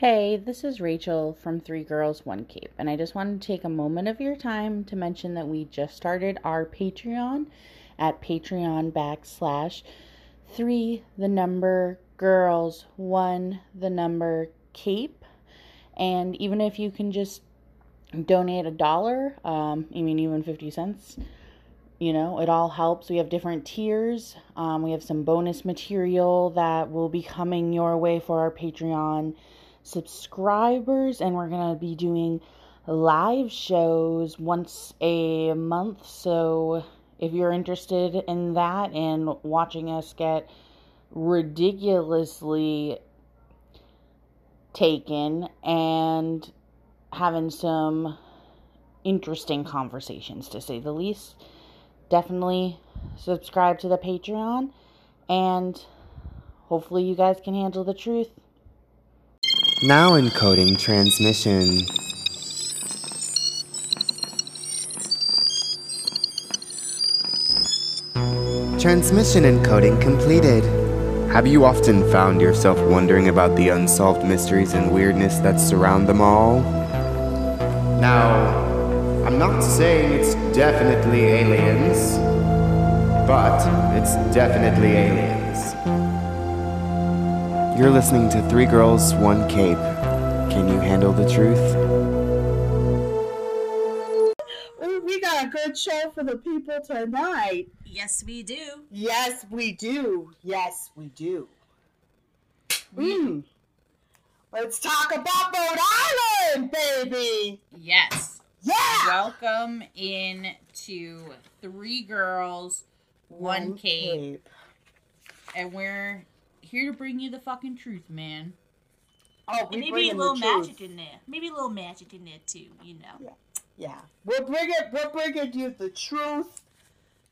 Hey, this is Rachel from Three Girls, One Cape, and I just wanted to take a moment of your time to mention that we just started our Patreon at Patreon backslash three the number girls one the number cape, and even if you can just donate a dollar, um, I mean even fifty cents, you know it all helps. We have different tiers. Um, we have some bonus material that will be coming your way for our Patreon subscribers, and we're going to be doing live shows once a month. So if you're interested in that and watching us get ridiculously taken and having some interesting conversations to say the least, definitely subscribe to the Patreon and hopefully you guys can handle the truth. Now encoding transmission. Transmission encoding completed. Have you often found yourself wondering about the unsolved mysteries and weirdness that surround them all? Now, I'm not saying it's definitely aliens, but it's definitely aliens. You're listening to Three Girls, One Cape. Can you handle the truth? Ooh, we got a good show for the people tonight. Yes, we do. Yes, we do. Yes, we do. Mm. Let's talk about Rhode Island, baby. Yes. Yeah. Welcome in to Three Girls, One, cape. and we're here to bring you the fucking truth, man. Oh, we And maybe a little magic in there. Maybe a little magic in there too, you know. Yeah, we're bringing we're bringing you the truth.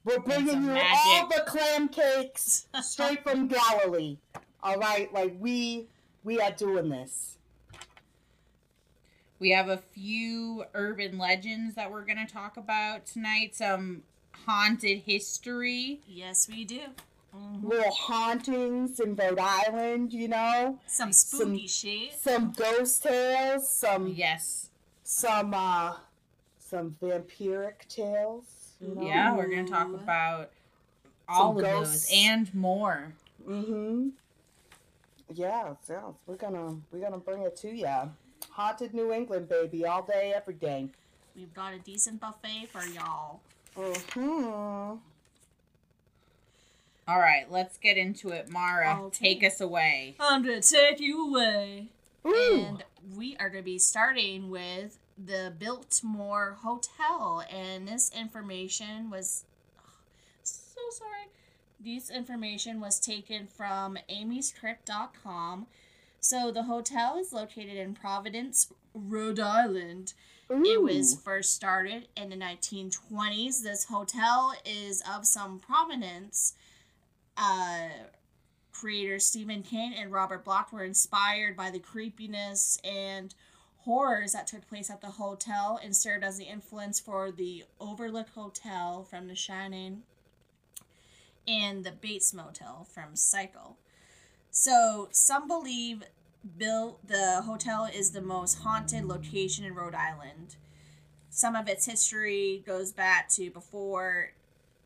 We're bringing you magic. all the clam cakes straight from Galilee. All right, like we we are doing this. We have a few urban legends that we're going to talk about tonight, some haunted history. Yes, we do. Mhm. Little hauntings in Rhode Island, you know, Some spooky shit. some ghost tales, some Yes. some uh some vampiric tales. You know? Yeah, we're going to talk about all Some of ghosts. those and more. Mm-hmm. Yeah, yeah, we're gonna we're gonna bring it to ya. Haunted New England, baby, all day, every day. We've got a decent buffet for y'all. Mm-hmm. All right, let's get into it. Mara, Okay. take us away. I'm gonna take you away. Ooh. And we are gonna be starting with the Biltmore Hotel. And this information was so sorry. This information was taken from amyscrypt.com. So the hotel is located in Providence, Rhode Island. It was first started in the 1920s. This hotel is of some prominence. Uh, creators Stephen King and Robert Bloch were inspired by the creepiness and horrors that took place at the hotel and served as the influence for the Overlook Hotel from The Shining and the Bates Motel from Psycho. So some believe Bill the hotel is the most haunted location in Rhode Island. Some of its history goes back to before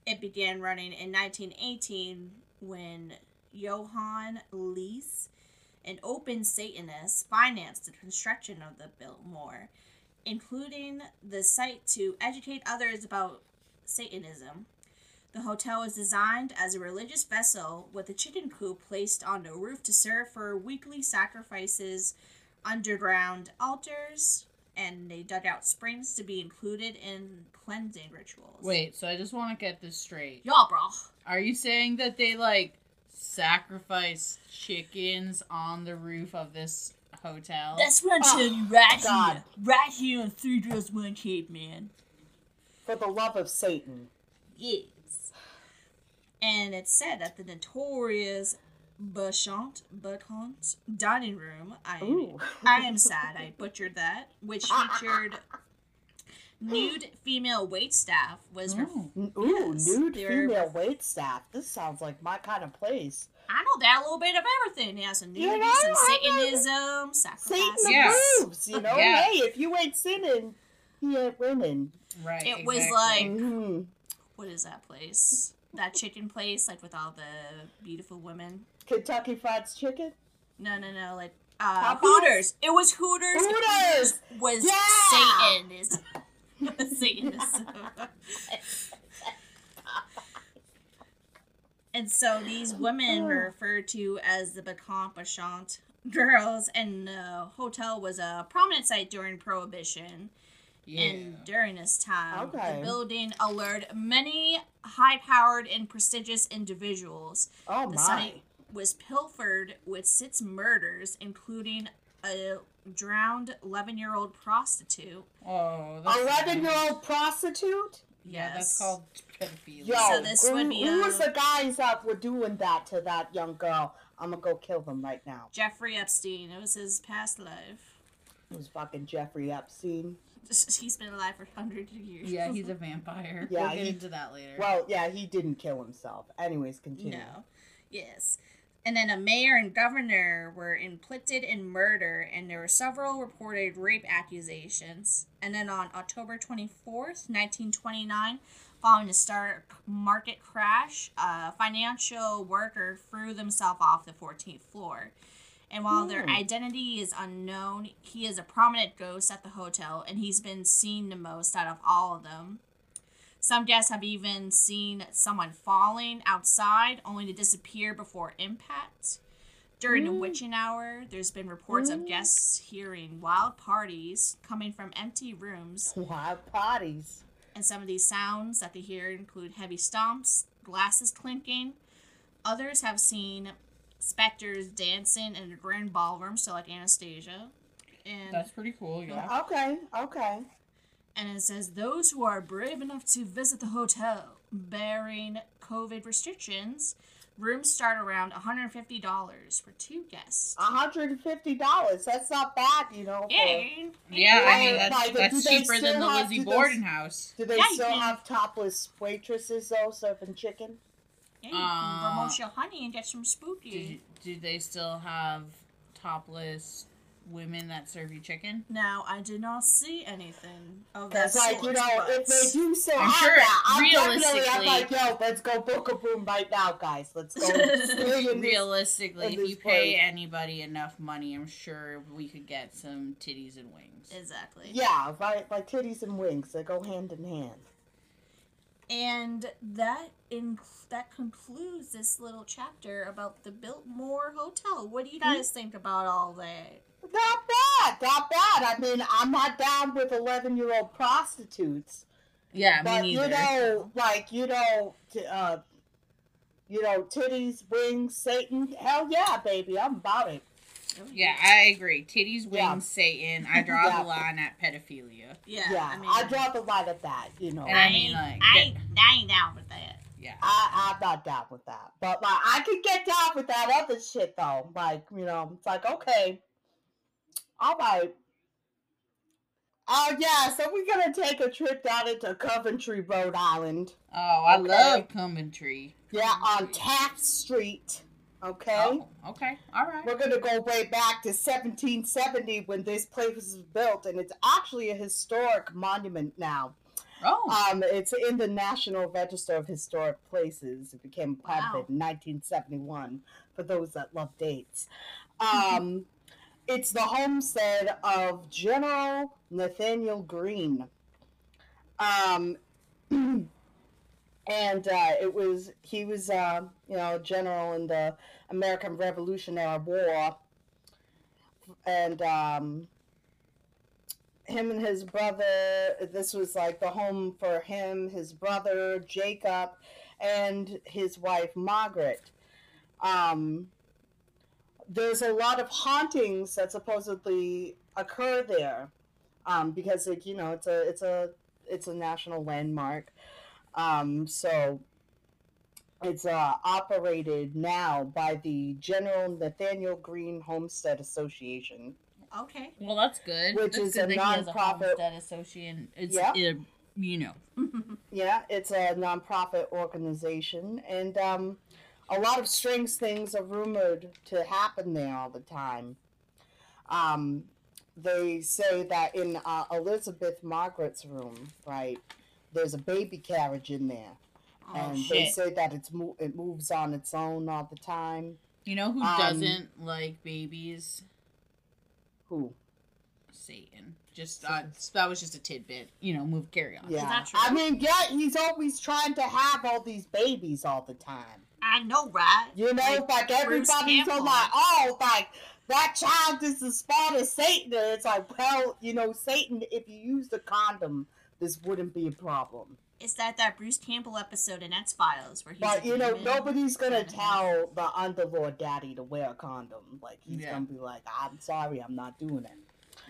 it began running in 1918 when Johann Lees, an open Satanist, financed the construction of the Biltmore, including the site to educate others about Satanism. The hotel was designed as a religious vessel with a chicken coop placed on the roof to serve for weekly sacrifices, underground altars, and they dug out springs to be included in cleansing rituals. Wait, so I just want to get this straight. Y'all, bro. Are you saying that they like sacrifice chickens on the roof of this hotel? That's what I'm Oh, telling you right God. here. Right here on Three Girls, One Cape, man. For the love of Satan. Yes. And it's said that the notorious Bachant Bachant dining room. I am, I am sad I butchered that, which featured nude female wait staff was her. Oh. Ooh, Yes, nude they're- female wait staff. This sounds like my kind of place. I know that a little bit of everything. He has some You nudity, know, some I know. Satanism, Satan sacrifice. Yeah. approves, you know. Yeah. Hey, if you ain't sinning, he ain't winning. Right. It was exactly. like- hmm What is that place? That chicken place, like with all the beautiful women. Kentucky Fried Chicken. No, no, no, like uh, Popeyes? Hooters. It was Hooters. Hooters! was Yeah! Satanism. Satanism. and so these women were referred to as the Bacon Bachant girls, and the hotel was a prominent site during Prohibition. Yeah. And during this time, Okay. the building allured many high powered and prestigious individuals. Oh The my! site was pilfered with six murders, including a drowned 11 year old prostitute. oh, that's Eleven-year-old prostitute. Yeah, that's called pedophilia. Yo, So this who, would be who a- was the guys that were doing that to that young girl? I'm gonna go kill them right now. Jeffrey Epstein. It was his past life. It was fucking Jeffrey Epstein. He's been alive for hundreds of years. Yeah, he's a vampire. Yeah, we'll get he- into that later. Well, yeah, he didn't kill himself. Anyways, continue. No. Yes. And then a mayor and governor were implicated in murder, and there were several reported rape accusations. And then on October 24th, 1929, following the stock market crash, a financial worker threw themselves off the 14th floor. And while their Hmm. identity is unknown, he is a prominent ghost at the hotel, and he's been seen the most out of all of them. Some guests have even seen someone falling outside only to disappear before impact. During the mm. witching hour, there's been reports of mm. guests hearing wild parties coming from empty rooms, Wild parties. and some of these sounds that they hear include heavy stomps, glasses clinking. Others have seen specters dancing in a grand ballroom, so like Anastasia. And that's pretty cool. Yeah. Okay, okay. And it says those who are brave enough to visit the hotel bearing COVID restrictions, rooms start around $150 for two guests. $150. That's not bad, you know. for- Yeah. Yeah, I mean Like, that's like, that's cheaper than the have- Lizzie do they- Borden house. Do they Yeah, still have topless waitresses, though, serving chicken? Yeah, you can Uh, promote your honey and get some Do, spooky. do they still have topless women that serve you chicken? Now, I did not see anything of that Because, like, sort, you know, if but- they do still I'm have sure that, I'm definitely, I'm realistically- like, yo, let's go book a room right now, guys. Let's go. stay this- Realistically, if this you pay anybody enough money, I'm sure we could get some titties and wings. Exactly. Yeah, right, like titties and wings. They go hand in hand. And that in that concludes this little chapter about the Biltmore Hotel. What do you hmm? guys think about all that? Not bad, not bad. I mean, I'm not down with 11 year old prostitutes. Yeah, But, me you know, like, you know, t- uh, you know, titties, wings, Satan. Hell yeah, baby. I'm about it. yeah, I agree. Titties, wings, Yeah. Satan. I draw Yeah. the line at pedophilia. Yeah, Yeah, I I, draw the line at that, you know. And I mean, like, I ain't, I ain't down with that. Yeah. I, I'm not down with that. But like I could get down with that other shit though. Like, you know, it's like, okay. All right. Oh yeah, so we're gonna take a trip down into Coventry, Rhode Island. Oh, I Okay. love Coventry. Yeah, on Taft Street. Okay? Oh, okay. All right. We're gonna go way back to 1770 when this place was built, and it's actually a historic monument now. Oh, Um, it's in the National Register of Historic Places. It became part Wow. of it in 1971. For those that love dates, um, it's the homestead of General Nathaniel Greene. Um, and uh, it was he was uh, you know a general in the American Revolutionary War, and um, him and his brother. This was like the home for him, his brother Jacob, and his wife Margaret. Um, there's a lot of hauntings that supposedly occur there, um, because it, you know it's a it's a it's a national landmark. Um, so it's uh, operated now by the General Nathaniel Greene Homestead Association. Okay. well, that's good. Which That's is good a that he has nonprofit- homestead association. It's, Yeah. uh, you know. Yeah, it's a nonprofit organization, and um, a lot of strange things are rumored to happen there all the time. Um, they say that in uh, Elizabeth Margaret's room, right, there's a baby carriage in there, Oh, and they say that it's mo- it moves on its own all the time. You know who Um, doesn't like babies? Who? Satan. Just uh, that was just a tidbit. You know, move carry on. Yeah, that true? I mean, yeah, he's always trying to have all these babies all the time. I know, right? You know, Like like, Bruce everybody's so Campbell. like, oh, like that child is the smart of Satan. And it's like, well, you know, Satan, if you use a condom, this wouldn't be a problem. Is that that Bruce Campbell episode in X Files where he's But you know, demon? nobody's gonna Yeah. tell the underlord daddy to wear a condom. Like he's Yeah. gonna be like, I'm sorry, I'm not doing it.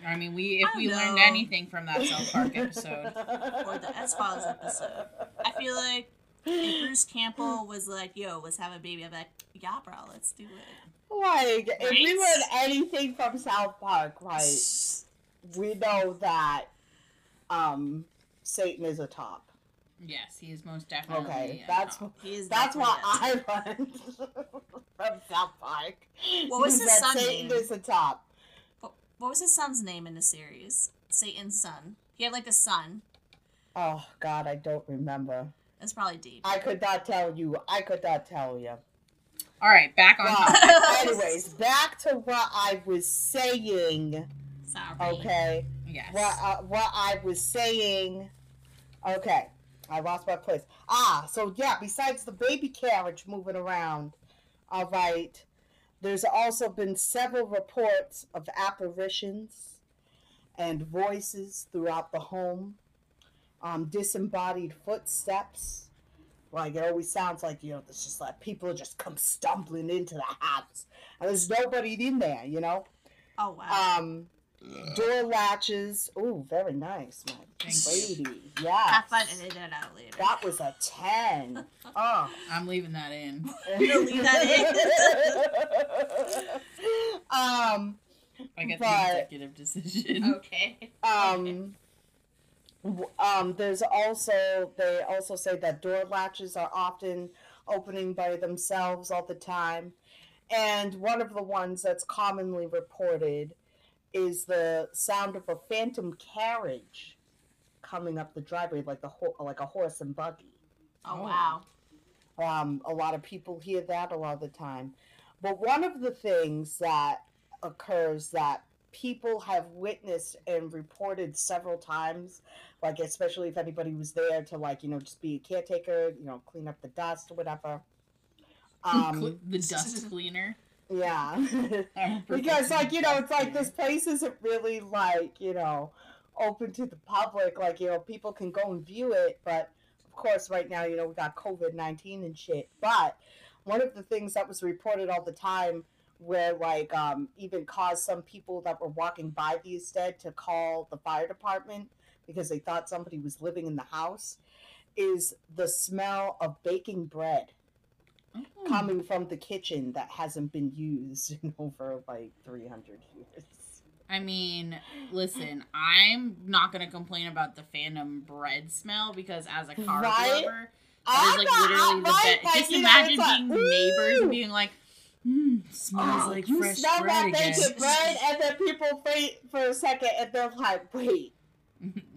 I mean, we if I we learned anything from that South Park episode, Or the X-Files episode. I feel like if Bruce Campbell was like, "Yo, let's have a baby," I'm like, "Yeah, bro, let's do it." Like, if we Right? learn anything from South Park, like, we know that um Satan is a top. yes, he is most definitely. Okay, that's He is that's what I learned from South Park. What was his son's Satan name? is a top. What, what was his son's name in the series? Satan's son. He had like a son. Oh God, I don't remember. That's probably deep. I could not tell you. I could not tell you. All right, back on Well, anyways, back to what I was saying. Sorry. Okay, Yes. what uh, what I was saying. Okay, I lost my place. Ah, so yeah. Besides the baby carriage moving around, all right. There's also been several reports of apparitions and voices throughout the home. Um, disembodied footsteps. Like it always sounds like you know, it's just like people just come stumbling into the house, and there's nobody in there. You know. Oh wow. Um, door latches. Ooh, very nice, my Thank you. lady. Yeah. Have fun editing that out later. That was a ten. Oh. I'm leaving that in. leave that in. um. I get But- the executive decision. okay. Um. w- Um. There's also they also say that door latches are often opening by themselves all the time, and one of the ones that's commonly reported is the sound of a phantom carriage coming up the driveway like the ho- like a horse and buggy. Oh, Oh. wow. Um, a lot of people hear that a lot of the time. But one of the things that occurs that people have witnessed and reported several times, like especially if anybody was there to like, you know, just be a caretaker, you know, clean up the dust or whatever. Um, the dust cleaner. yeah. Because like you know it's like this place isn't really like you know open to the public like you know people can go and view it but of course right now you know we got covid-19 and shit but one of the things that was reported all the time where like um even caused some people that were walking by the estate to call the fire department because they thought somebody was living in the house is the smell of baking bread Oh. coming from the kitchen that hasn't been used in over like 300 years. I mean, listen, I'm not gonna complain about the phantom bread smell because as a car Right? lover, that is like literally the best. Just imagine being neighbors and being like, "Hmm, smells like you fresh smell bread that again." bread, and then people wait for a second, and they're like, "Wait,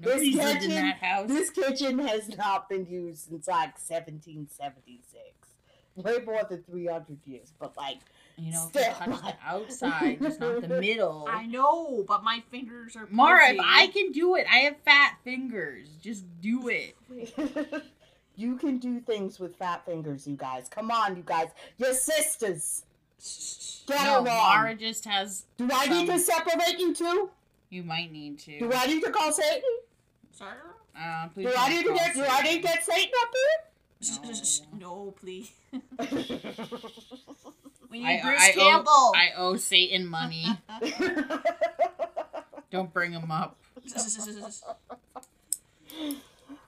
Nobody's lived in kitchen- that house. this kitchen has not been used since like 1776, way more than 300 years." But like, You know, if you Still. touch the outside, just not the middle. I know, but my fingers are. Mara, if. I can do it, I have fat fingers. Just do it. you can do things with fat fingers, you guys. Come on, you guys, your sisters. Get no, along. Mara just has. Do I need to separate you two? You might need to. Do I need to call Satan? Sorry. Uh, please Do I don't need to get? Do I need to get Satan up here? No, please. here? We I- need Bruce I owe- I owe Satan money. Don't bring him up.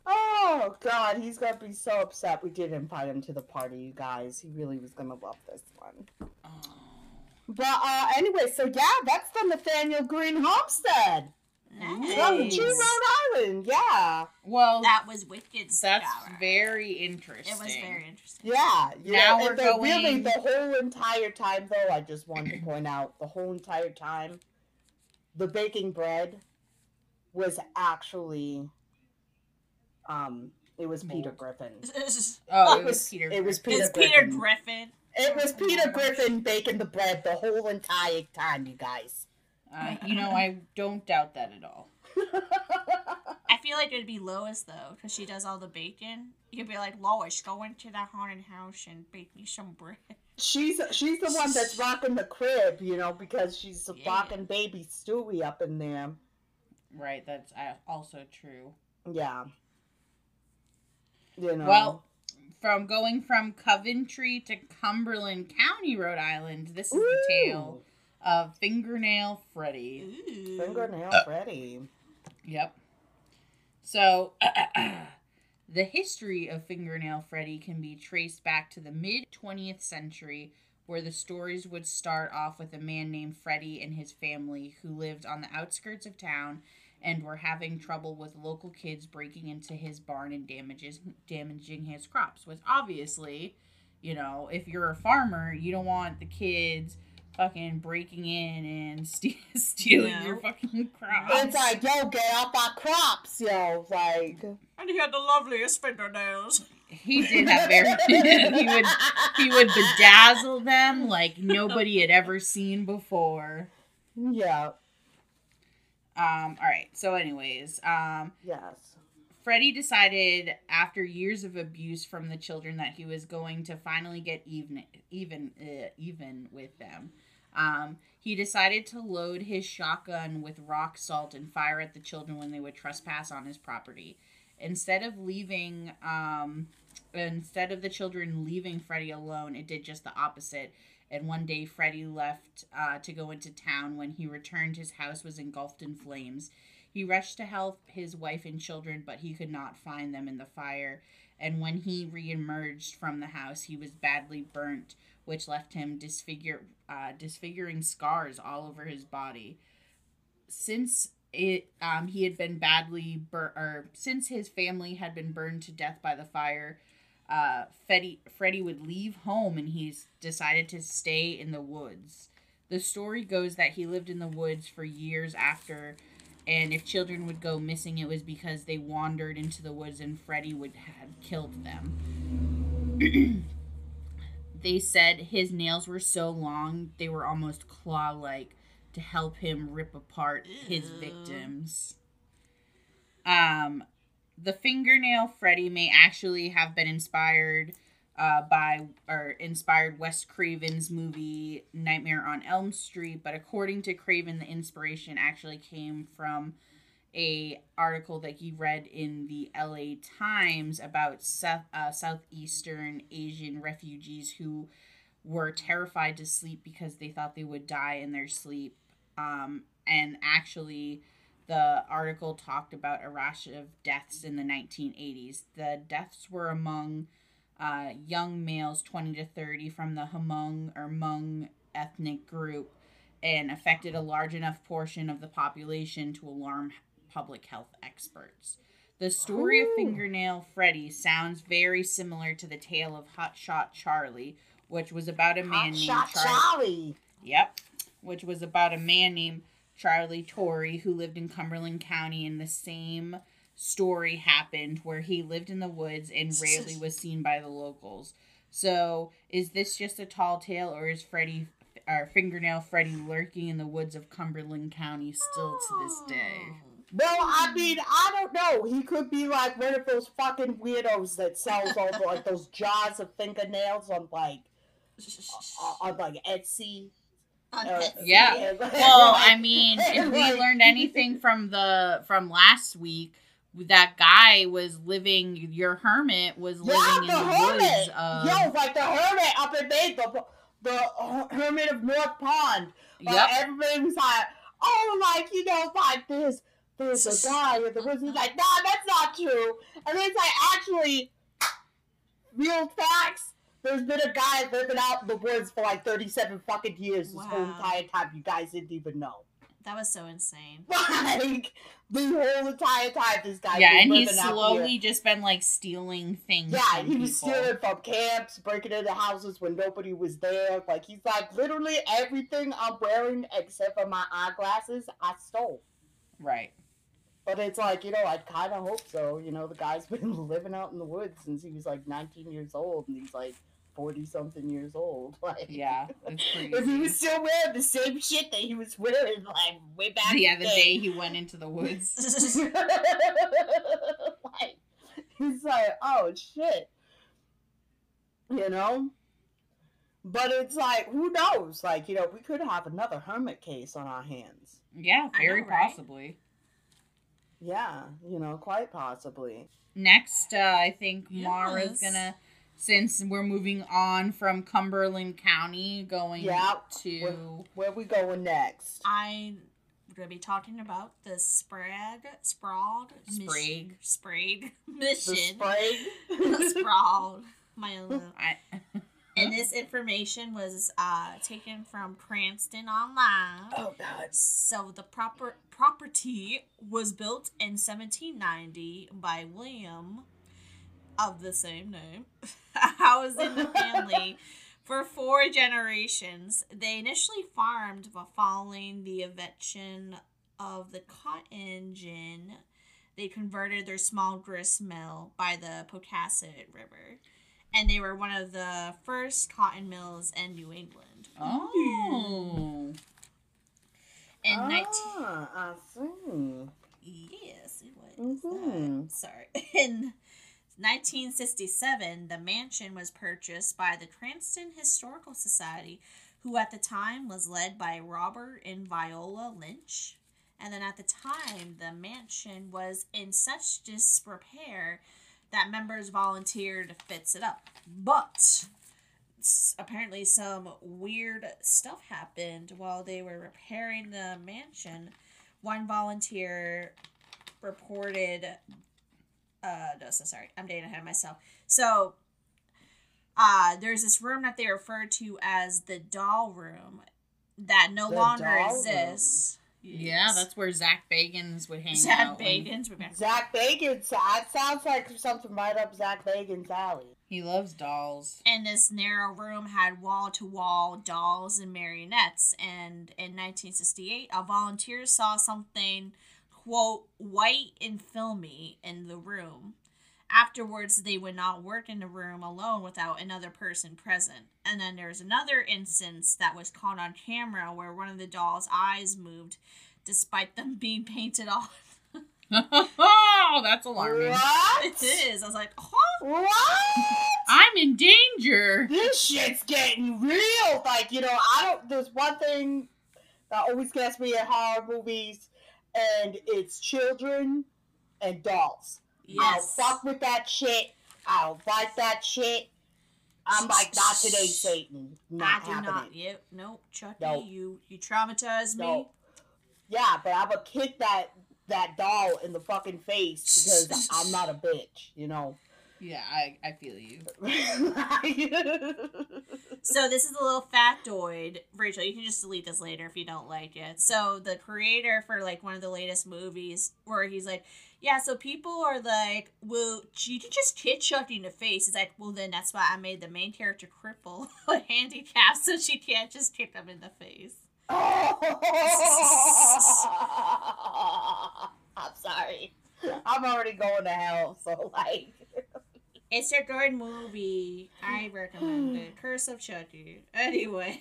oh God, he's gonna be so upset we didn't invite him to the party, you guys. He really was gonna love this one. Oh. But uh, anyway, so yeah, that's the Nathaniel Greene homestead. Coventry, Rhode Island. Yeah. Well, That was wicked. that's Scour. very interesting. It was very interesting. Yeah. you Now know, we're and the, Really, the whole entire time, though, I just wanted to point out the whole entire time, the baking bread was actually, um, it was Peter Griffin. Oh, It it was was- Peter. it was Griffin. it's Peter Peter Griffin. Griffin. It was Peter Griffin baking the bread the whole entire time, you guys. Uh, you know, I don't doubt that at all. I feel like it'd be Lois though, because she does all the baking. You'd be like, Lois, go into that haunted house and bake me some bread. she's she's the one that's rocking the crib, you know, because she's Yeah. rocking baby Stewie up in there. Right, that's uh, also true. Yeah. You know. Well, from going from Coventry to Cumberland County, Rhode Island, this is the tale of Fingernail Freddy. Ooh. Fingernail uh. Freddy. Yep. So, the history of Fingernail Freddy can be traced back to the mid 20th century, where the stories would start off with a man named Freddy and his family who lived on the outskirts of town and were having trouble with local kids breaking into his barn and damages damaging his crops. Which obviously, you know, if you're a farmer, you don't want the kids fucking breaking in and ste- stealing No. your fucking crops. It's like, yo, get off our crops, yo. Like, And he had the loveliest fingernails. He did have very. he would he would bedazzle them like nobody had ever seen before. yeah, Um. All right. So, anyways, um, yes. Freddie decided after years of abuse from the children that he was going to finally get even even uh, even with them. Um, he decided to load his shotgun with rock salt and fire at the children when they would trespass on his property. Instead of leaving, um, instead of the children leaving Freddie alone, it did just the opposite. And one day, Freddie left uh, to go into town. When he returned, his house was engulfed in flames. He rushed to help his wife and children, but he could not find them in the fire. And when he reemerged from the house, he was badly burnt, which left him disfigure, uh, disfiguring scars all over his body. Since it, um, he had been badly bur- or since his family had been burned to death by the fire, uh, Freddie, Freddie would leave home and he's decided to stay in the woods. The story goes that he lived in the woods for years after and if children would go missing it was because they wandered into the woods and Freddy would have killed them. they said his nails were so long they were almost claw-like to help him rip apart his victims. Um the fingernail Freddy may actually have been inspired uh, by or inspired Wes Craven's movie Nightmare on Elm Street, but according to Craven, the inspiration actually came from a article that he read in the LA Times about South, uh, southeastern Asian refugees who were terrified to sleep because they thought they would die in their sleep. Um, and actually, the article talked about a rash of deaths in the 1980s. The deaths were among uh, young males 20 to 30 from the Hmong or Hmong ethnic group and affected a large enough portion of the population to alarm public health experts. The story of Fingernail Freddy sounds very similar to the tale of Hot Shot Charlie, which was about a man Hot named shot Charlie. Charlie. Yep. Which was about a man named Charlie Torrey who lived in Cumberland County, and the same story happened where he lived in the woods and rarely was seen by the locals. So, is this just a tall tale, or is Freddy, or fingernail Freddy, lurking in the woods of Cumberland County still to this oh. day? Well, I mean, I don't know. He could be like one of those fucking weirdos that sells all the, like those jars of fingernails on like uh, on like Etsy. On Uh, Etsy. Yeah. Yeah. Well, I mean, if we learned anything from the from last week, that guy was living. Your hermit was living Yeah, in the the hermit. woods. Of, Yo, like the hermit up in Maine, the the hermit of North Pond. Like, Yep. Everybody was like, oh, like you know, like this. There's a guy in the woods. He's like, nah, that's not true. And then it's like, actually, real facts. There's been a guy living out in the woods for like 37 fucking years this whole entire time. You guys didn't even know. That was so insane. Like the whole entire time, this guy. yeah, and he's slowly here. just been like stealing things. Yeah, from he was people. stealing from camps, breaking into houses when nobody was there. Like he's like literally everything I'm wearing except for my eyeglasses, I stole. Right. But it's like, you know, I kind of hope so. You know, the guy's been living out in the woods since he was like 19 years old, and he's like 40 something years old. Like, Yeah, it's crazy. if he was still wearing the same shit that he was wearing like way back, the day he went into the woods. like, he's like, oh shit, you know. But it's like, who knows? Like, you know, we could have another hermit case on our hands. Yeah, very know, right? Possibly. Yeah, you know, quite possibly. Next, uh, I think Mara's gonna, since we're moving on from Cumberland County, going Yeah, to Where we going next? I'm going to be talking about the Sprague, Sprague, Sprague. Sprague The mission. The Sprague. My own I, And this information was uh, taken from Cranston Online. Oh God. So the proper property was built in 1790 by William of the same name, I was in the family for four generations. They initially farmed, but following the invention of the cotton gin, they converted their small grist mill by the Pocasset River. And they were one of the first cotton mills in New England. oh, In 19- ah, I see. Yes, it was. Uh, sorry. In 1967, the mansion was purchased by the Cranston Historical Society, who at the time was led by Robert and Viola Lynch. And then at the time, the mansion was in such disrepair that members volunteered to fix it up. But apparently, some weird stuff happened while they were repairing the mansion. One volunteer reported uh no so sorry i'm dating ahead of myself so uh there's this room that they refer to as the doll room that no The longer exists yeah, Yes. that's where Zach Bagans would hang Zach out. when Bagans. We're. Zach Bagans. That sounds like something right up Zach Bagans' alley. He loves dolls. And this narrow room had wall to wall dolls and marionettes. And in 1968, a volunteer saw something, quote, white and filmy in the room. Afterwards, they would not work in the room alone without another person present. And then there's another instance that was caught on camera where one of the dolls' eyes moved despite them being painted off. oh, that's alarming. What? It is. I was like, huh? What? I'm in danger. this shit's getting real. Like, you know, I don't. There's one thing that always gets me in horror movies, and it's children and dolls. Yes. I'll fuck with that shit. I'll like that shit. I'm like, not today, Satan. Not I do happening. not. Yep. Nope. Chucky, No. you you traumatized me. No. Yeah, but I'm gonna kick that that doll in the fucking face because I'm not a bitch, you know. Yeah, I, I feel you. So this is a little factoid, Rachel. You can just delete this later if you don't like it. So the creator for like one of the latest movies, where he's like, "Yeah, so people are like, well, you just hit Chucky in the face." It's like, well, then that's why I made the main character cripple, a handicap, so she can't just kick him in the face. I'm sorry. I'm already going to hell, so like. It's a good movie. I recommend it. Curse of Chucky. Anyway,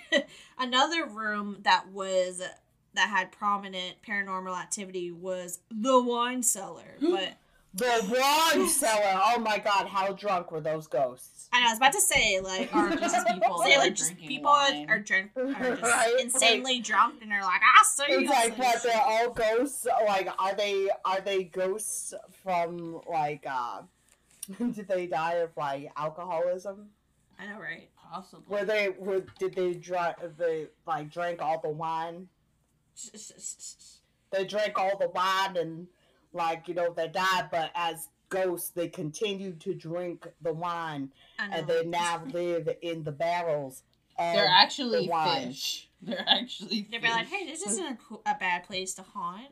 another room that was that had prominent paranormal activity was the wine cellar. But The wine cellar. Oh my god, how drunk were those ghosts? and I was about to say like Or just people say are like just people wine. are drunk are just Right? insanely drunk and they're like, I see It's you. like what they're all ghosts. Like, are they are they ghosts from like? uh Did they die of like alcoholism? I know, right? Possibly. Were they were did they drink they like drank all the wine? They drank all the wine and like you know they died, but as ghosts they continued to drink the wine and they now live in the barrels. Of They're actually the wine. fish. They're actually. they're be like, "Hey, this isn't a, a bad place to haunt."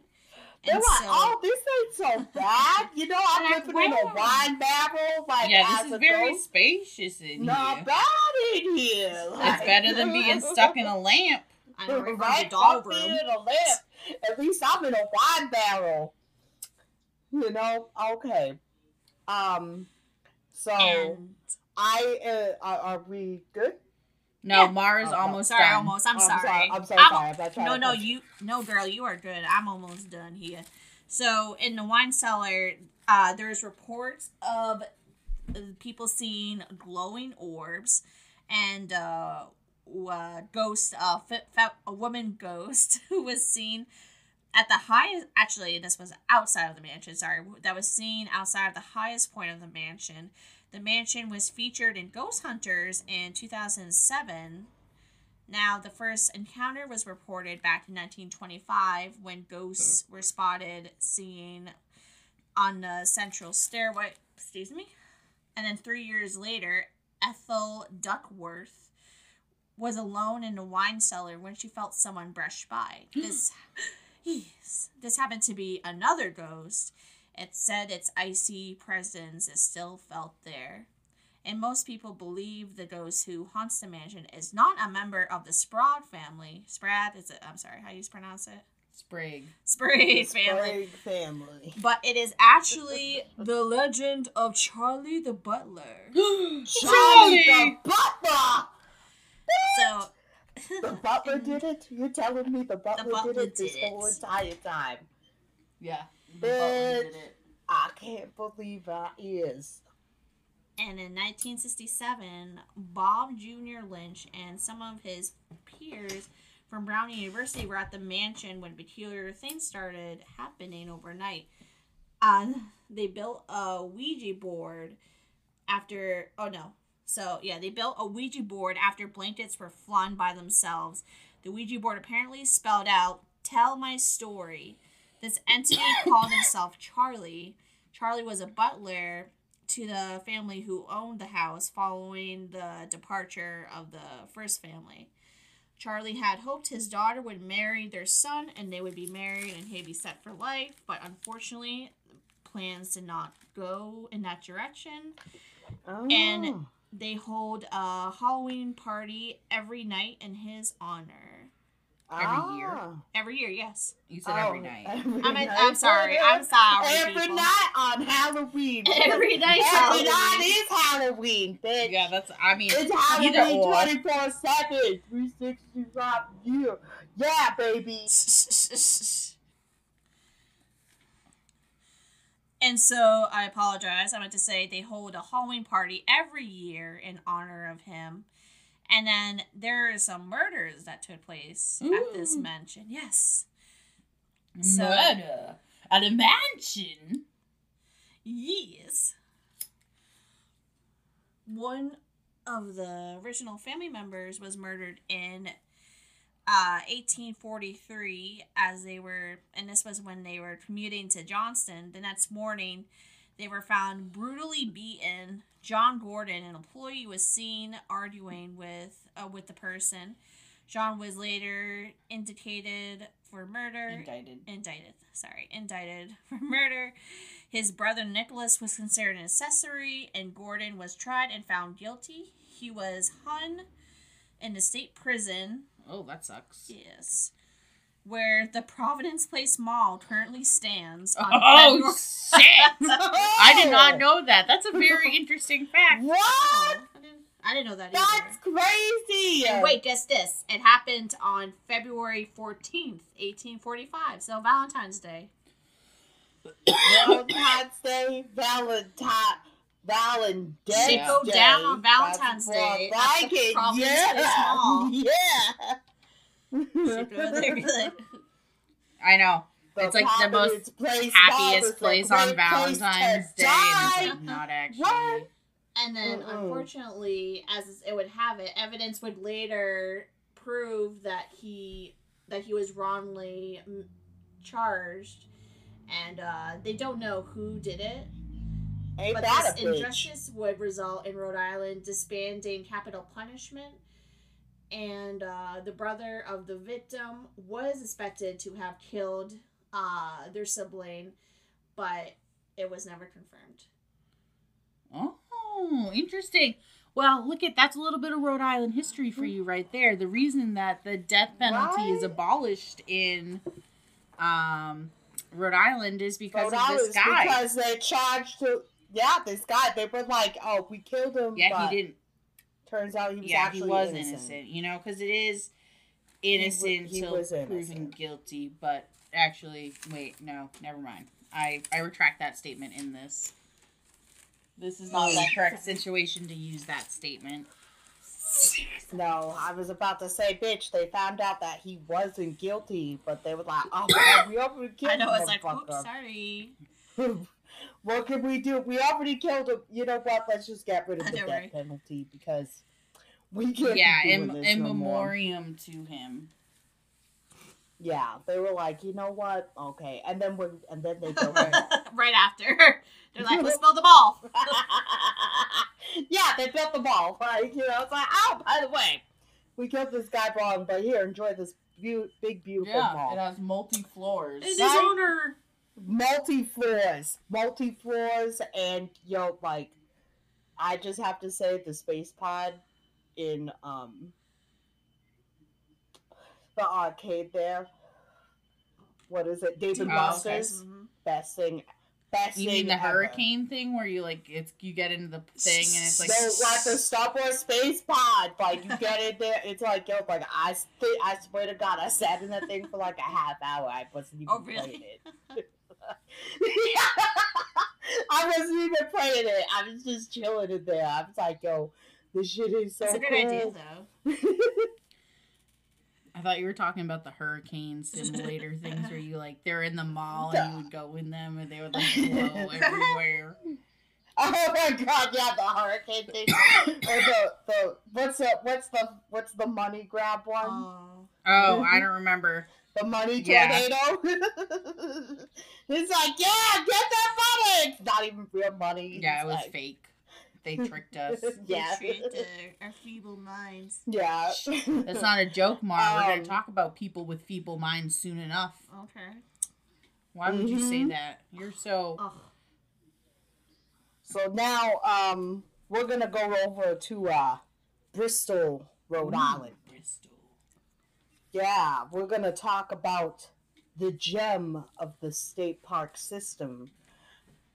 They're And like, so, oh, this ain't so bad. You know, I'm Like, living in a wine barrel. Like, yeah, as this is a very ghost. spacious in Not here. bad in here. It's better than being stuck in a lamp. I know, right from right? the me room. lamp. At least I'm in a wine barrel. You know? Okay. Um. So And I uh, are, are we good? No, Yeah. Mara's Oh, almost sorry, done. almost. I'm Oh, sorry. I'm so I'm- sorry. I'm trying No, no, you, no, girl, you are good. I'm almost done here. So, in the wine cellar, uh, there's reports of people seeing glowing orbs and uh, uh, ghost, uh, a woman ghost who was seen at the highest. Actually, this was outside of the mansion. Sorry, that was seen outside of the highest point of the mansion. The mansion was featured in Ghost Hunters in 2007. Now, the first encounter was reported back in 1925 when ghosts were spotted seen on the central stairway. Excuse me? And then three years later, Ethel Duckworth was alone in a wine cellar when she felt someone brush by. This, yes, this happened to be another ghost. It said its icy presence is still felt there and most people believe the ghost who haunts the mansion is not a member of the Sprague family. Sprad is it? I'm sorry, how do you pronounce it? Sprig. Sprague family. Sprague family. But it is actually the legend of Charlie the Butler. Charlie the butler. The butler did it. You're telling me the butler, butler did it this it. whole entire time. Yeah. Bitch. I can't believe our ears. and in 1967, Bob Jr. Lynch and some of his peers from Brown University were at the mansion when peculiar things started happening overnight. Uh, they built a Ouija board after. Oh no. So, yeah, they built a Ouija board after blankets were flung by themselves. The Ouija board apparently spelled out, Tell my story. This entity called himself Charlie. Charlie was a butler to the family who owned the house following the departure of the first family. Charlie had hoped his daughter would marry their son and they would be married and he'd be set for life, but unfortunately, plans did not go in that direction. Oh. And they hold a Halloween party every night in his honor. Every year? Ah. Every year, yes. You said every Oh, night. every I mean, night. I'm sorry. I'm sorry. Every people. night on Halloween. Every night Every Halloween. night is Halloween, bitch. Yeah, that's. I mean, It's either Halloween or. 24 7, 365 year. Yeah, baby. And so I apologize. I meant to say they hold a Halloween party every year in honor of him. And then there are some murders that took place at this mansion. Yes. So- Murder at a mansion. Yes. One of the original family members was murdered in uh, 1843 as they were, and this was when they were commuting to Johnston. The next morning, they were found brutally beaten. John Gordon, an employee, was seen arguing with uh, with the person. John was later indicated for murder Indicted. indicted. Sorry, indicted for murder. His brother Nicholas was considered an accessory, and Gordon was tried and found guilty. He was hung in the state prison. Oh, that sucks. Yes. Where the Providence Place Mall currently stands. On Oh, February- shit! I did not know that. That's a very interesting fact. What? I didn't, know that either. That's crazy. And wait, guess this. It happened on February 14th, 1845. So Valentine's Day. Valentine's Day, Valentine, Valentine's They Day. go down on Valentine's That's Day more at like it. Yeah. Yeah. She'd go there and be like, I know. It's like the most Place Happiest Mall is place on great place Valentine's Day, and it's like not actually. What? And then, Mm-mm. unfortunately, as it would have it, evidence would later prove that he that he was wrongly charged, and uh, they don't know who did it. Ain't but that this a bitch? injustice would result in Rhode Island disbanding capital punishment and uh, the brother of the victim was suspected to have killed uh, their sibling, but it was never confirmed. Oh, interesting. Well, look at that's a little bit of Rhode Island history for you right there. The reason that the death penalty is abolished in um, Rhode Island is because Rhode of Island this guy. because they charged to yeah this guy. They were like, oh, we killed him. yeah, he didn't. Turns out he was yeah, actually he was innocent. innocent. You know, because it is innocent he till proven guilty. But actually, wait, no, never mind. I I retract that statement in this. This is not the correct situation to use that statement. No, I was about to say, bitch. They found out that he wasn't guilty, but they were like, oh, God, we already killed I know it's like, oops, sorry. what can we do? We already killed him. You know what? Let's just get rid of the death right? penalty because we can't. Yeah, be doing in, this in no more. memoriam to him. Yeah, they were like, you know what? Okay, and then when and then they go. right after. They're like, let's build the ball. yeah, they built the ball. Like you know, it's like, oh, by the way, we killed this guy wrong, but here, enjoy this beau- big, beautiful Yeah, mall. it has multi floors. It's his Right? owner. Multi floors, multi floors, and yo, like, I just have to say the space pod in um the arcade there. What is it? David Oh, okay. Buster's Mhm. best thing. Best You thing mean the ever. hurricane thing where you like it's you get into the thing and it's like so like the Star Wars space pod, like you get in there, it's like yo, like I, I swear to God, I sat in that thing for like a half hour. I wasn't even Oh, really? playing it. I wasn't even playing it. I was just chilling in there. I was like, yo, this shit is so That's a good cool. idea, though. I thought you were talking about the hurricane simulator things where you like they're in the mall and you would go in them and they would like blow everywhere. Oh my god, yeah, the hurricane thing. or the, the what's the what's the what's the money grab one? Oh. Oh, I mm-hmm. don't remember. The money Yeah. tornado. it's like, yeah, get that money. It's not even real money. Yeah, It's it was like- fake. They tricked us. Yeah. They tricked our, our feeble minds. Yeah. That's not a joke, Mar. We're Um, gonna talk about people with feeble minds soon enough. Okay. Why would you say Mhm. that? You're so Oh. So now, um, we're gonna go over to uh, Bristol, Rhode Island. Yeah, we're gonna talk about the gem of the state park system,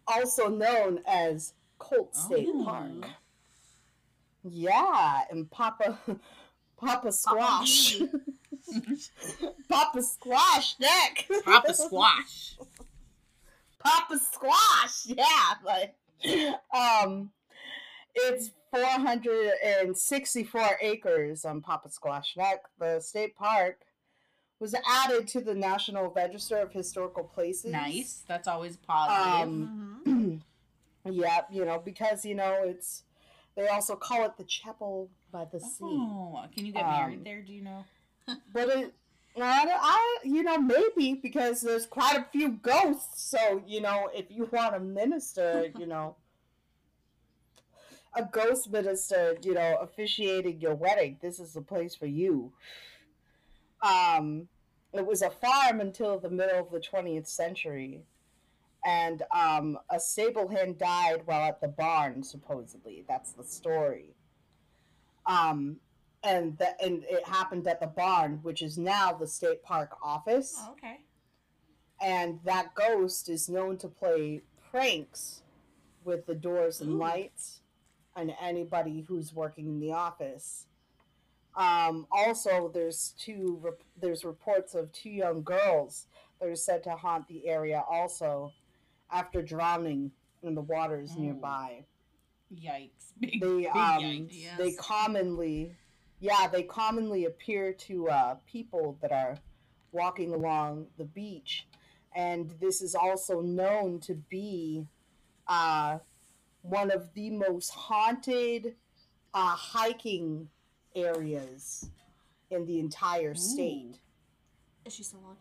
also known as Colt State Oh. Park. Yeah, and Papa Papa Squash. Poppasquash neck. Papa squash. Papa Squash. Yeah, but um it's 464 acres on Poppasquash Neck. The state park was added to the National Register of Historical Places. Nice. That's always positive. Um, Mhm. yeah, you know, because you know it's they also call it the chapel by the sea. oh, can you get um, married there? Do you know? But it, I, I, you know, maybe because there's quite a few ghosts. So you know, if you want to minister, you know, a ghost minister, you know, officiating your wedding, this is the place for you. Um, it was a farm until the middle of the 20th century. And um, a stable hand died while at the barn, supposedly. That's the story. Um, and that and it happened at the barn, which is now the state park office. Oh, okay. And that ghost is known to play pranks with the doors and Ooh. lights and anybody who's working in the office. Um, also, there's two. Rep- there's reports of two young girls that are said to haunt the area also after drowning in the waters Oh. nearby Yikes! Big, they big um yikes. Yes. they commonly yeah they commonly appear to uh, people that are walking along the beach and this is also known to be uh, one of the most haunted uh, hiking areas in the entire state Is she still on?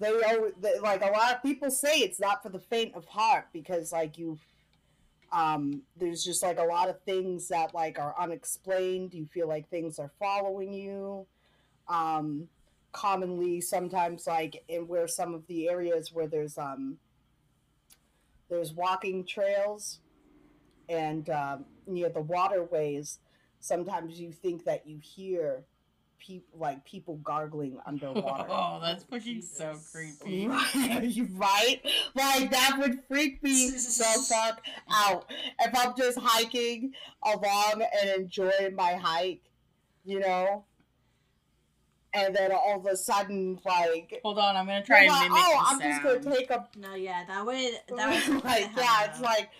they, always, they like a lot of people say it's not for the faint of heart because like you Um, there's just like a lot of things that like are unexplained. You feel like things are following you. Um, commonly, sometimes like in where some of the areas where there's um there's walking trails and um, near the waterways, sometimes you think that you hear people like people gargling underwater. Oh, that's fucking so Jesus. creepy. right? Like that would freak me the fuck out. If I'm just hiking along and enjoying my hike, you know, and then all of a sudden, like, Hold on, I'm gonna try and like, mimic oh, the I'm just gonna take a No, yeah, that would that would like, yeah, it's like,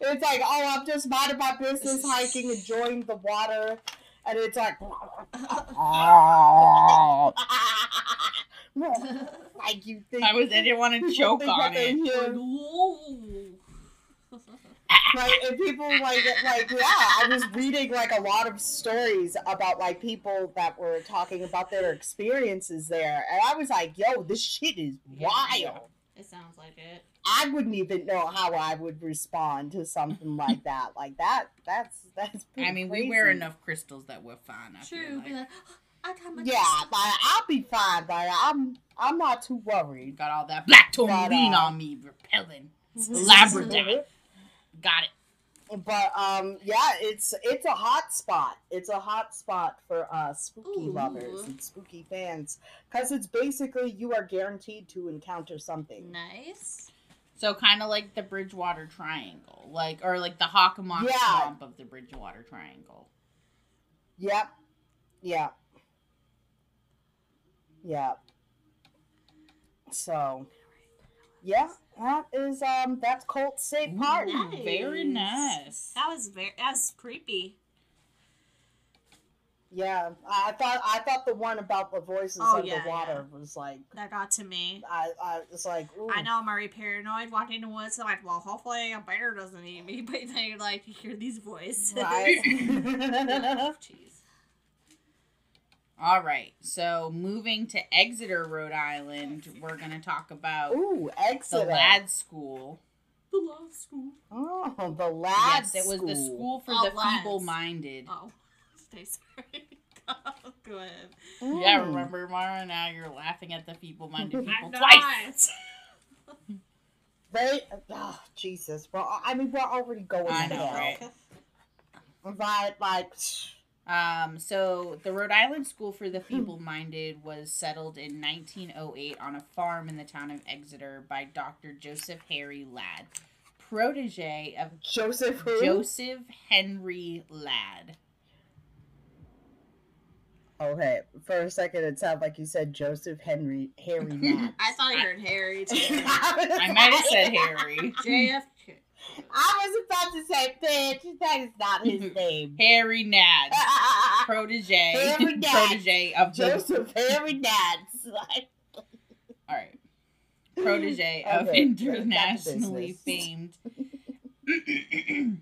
it's like, oh, I'm just minding my business, hiking, enjoying the water, and it's like, like you think. I was. I didn't want to choke on it. Hear- Right, and people like like yeah, I was reading like a lot of stories about like people that were talking about their experiences there, and I was like, yo, this shit is wild. It sounds like it. I wouldn't even know how I would respond to something like that. Like that, that's that's. Pretty I mean, we wear enough crystals that we're fine. I True. feel Be like. like, I Yeah, like, I'll be fine. Like I'm, I'm not too worried. Got all that black But, tourmaline uh, on me, repelling. Labrador. Got it. But um, yeah, it's it's a hot spot. It's a hot spot for uh spooky Ooh. lovers and spooky fans because it's basically you are guaranteed to encounter something. Nice. So kind of like the Bridgewater Triangle, like or like the Hockamock Yeah. Swamp of the Bridgewater Triangle. Yep, yep, yep. So, yeah, that is um that's Colt State Park. Nice. Very nice. That was very that was creepy. Yeah, I thought I thought the one about the voices Oh, yeah, underwater was like That got to me. I I was like ooh. I know I'm already paranoid walking in the woods. I'm like, well, hopefully a bear doesn't eat me. But then you're like, you hear these voices. right. Jeez. All right. So moving to Exeter, Rhode Island, we're gonna talk about Ooh, Exeter. the Exeter. Ladd School. The law school. Oh, the Ladd yes, it was the school for Oh, the feeble-minded. Oh, stay sorry. Go ahead. Yeah, Mm. remember, Mara? Now you're laughing at the feeble-minded people I'm twice. not. They, oh, Jesus. Well, I mean, we're already going I know, hell. right? But, like, Um, so the Rhode Island School for the Feeble-Minded was settled in 1908 on a farm in the town of Exeter by Dr. Joseph Harry Ladd, protege of Joseph who? Joseph Henry Ladd. Okay, for a second, it sounded like you said Joseph Henry Harry Matt. I thought I heard Harry too. I might have said Harry. JFK. I was about to say, bitch, that is not his name. Harry Nadd, protege, Harry Nadd. protege of the. Joseph Harry Nats. Like, All right, protege of Okay, back internationally famed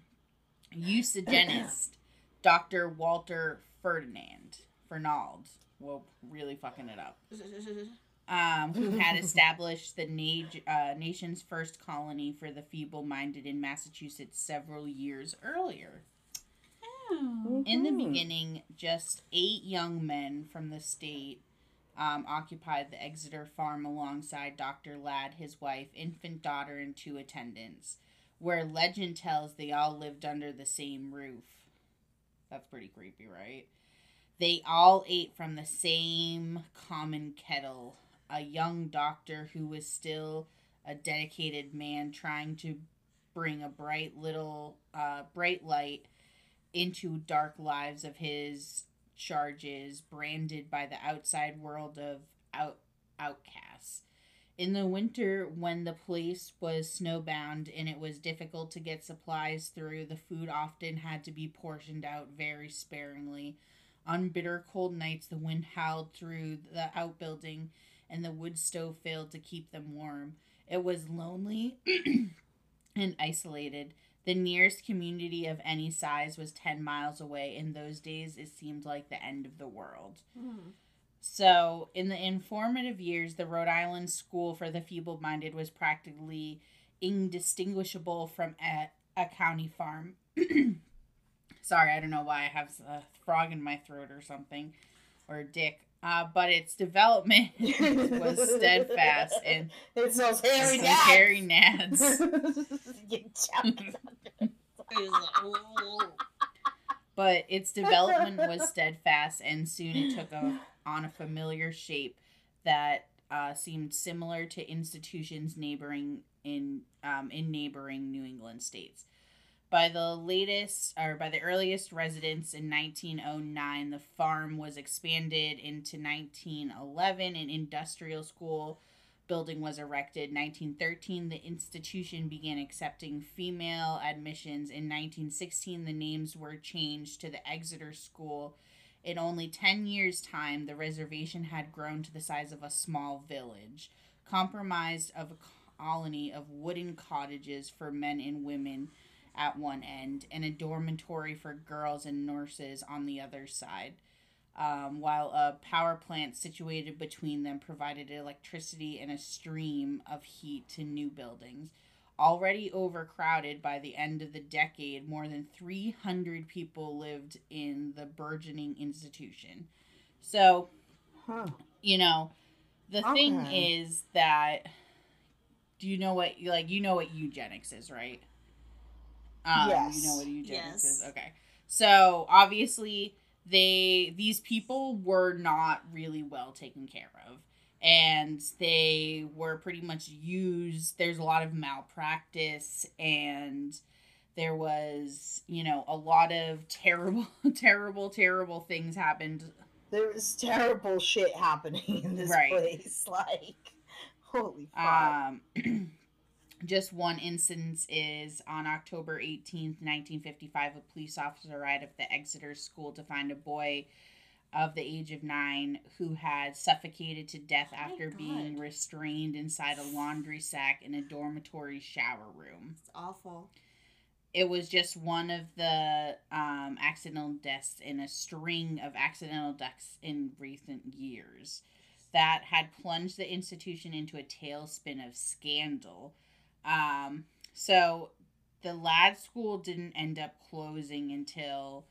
eugenist Dr. Walter Ferdinand Fernald. Well, really fucking it up. Um, who had established the na- uh, nation's first colony for the feeble-minded in Massachusetts several years earlier. In the beginning, just eight young men from the state um, occupied the Exeter farm alongside Dr. Ladd, his wife, infant daughter, and two attendants, where legend tells they all lived under the same roof. That's pretty creepy, right? They all ate from the same common kettle. A young doctor who was still a dedicated man trying to bring a bright little uh, bright light into dark lives of his charges branded by the outside world of out outcasts. In the winter when the place was snowbound and it was difficult to get supplies through the food often had to be portioned out very sparingly. On bitter cold nights the wind howled through the outbuilding and the wood stove failed to keep them warm it was lonely and isolated the nearest community of any size was 10 miles away. In those days, it seemed like the end of the world. Hmm. So, in the informative years, the Rhode Island School for the Feeble Minded was practically indistinguishable from a- a county farm. Sorry, I don't know why I have a frog in my throat or something, or a dick. Uh, but its development was steadfast and It's those hairy nads. hairy nads. But its development was steadfast, and soon it took a, on a familiar shape that uh, seemed similar to institutions neighboring in um, in neighboring New England states. By the latest, or by the earliest residents in 1909, the farm was expanded into 1911. An industrial school building was erected. 1913, the institution began accepting female admissions. In 1916, the names were changed to the Exeter School. In only 10 years' time, the reservation had grown to the size of a small village, comprised of a colony of wooden cottages for men and women at one end, and a dormitory for girls and nurses on the other side. Um, while a power plant situated between them provided electricity and a stream of heat to new buildings. Already overcrowded by the end of the decade, more than 300 people lived in the burgeoning institution. So, Huh. you know, the thing is that do you know what like you know what eugenics is, right? Um, Yes. You know what eugenics Yes. is. Okay. So obviously they these people were not really well taken care of. And they were pretty much used. There's a lot of malpractice and there was, you know, a lot of terrible, terrible, terrible things happened There was terrible shit happening in this Right. place. Like, holy fuck. Um, just one instance is on October 18th, 1955, a police officer arrived at the Exeter school to find a boy of the age of nine who had suffocated to death Oh after being restrained inside a laundry sack in a dormitory shower room. It's awful. It was just one of the um, accidental deaths in a string of accidental deaths in recent years that had plunged the institution into a tailspin of scandal. Um, so the Ladd school didn't end up closing until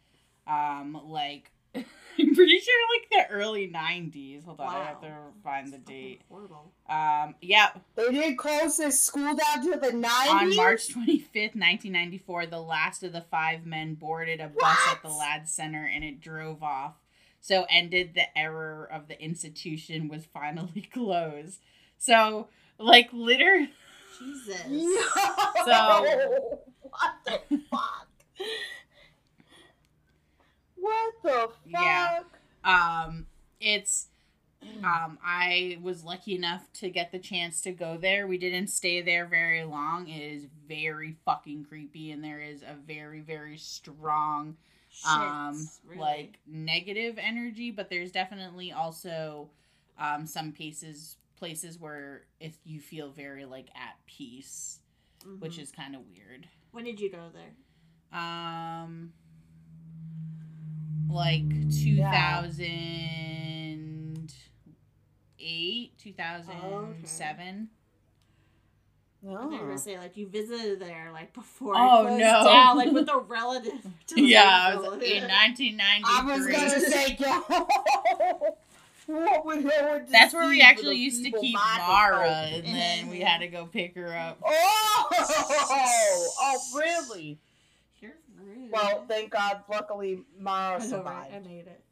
um, like I'm pretty sure like the early 90s. Hold on, I have to Wow. find the date. Horrible. Um, yeah, they didn't close this school down to the 90s? on March 25th, 1994, the last of the five men boarded a bus at the What? Ladd Center and it drove off. So ended the error of the institution was finally closed. So, like, literally, Jesus. Yo! So- What the fuck? What the fuck? Yeah. um, it's, um, I was lucky enough to get the chance to go there. We didn't stay there very long. It is very fucking creepy, and there is a very, very strong Shit. um really. like negative energy but there's definitely also um some places places where if you feel very like at peace which Mhm. is kind of weird When did you go there? um like 2008 2007 I thought you were Oh. gonna say like you visited there like before. Oh, no. Down, like with a relative. to yeah I was relative. in 1993 I was gonna say, yo, what would go with that's where we actually used to keep? Mara, and then we had to go pick her up. Oh, oh, really? You're rude. Well, thank God. Luckily, Mara I know, right? I survived. made it.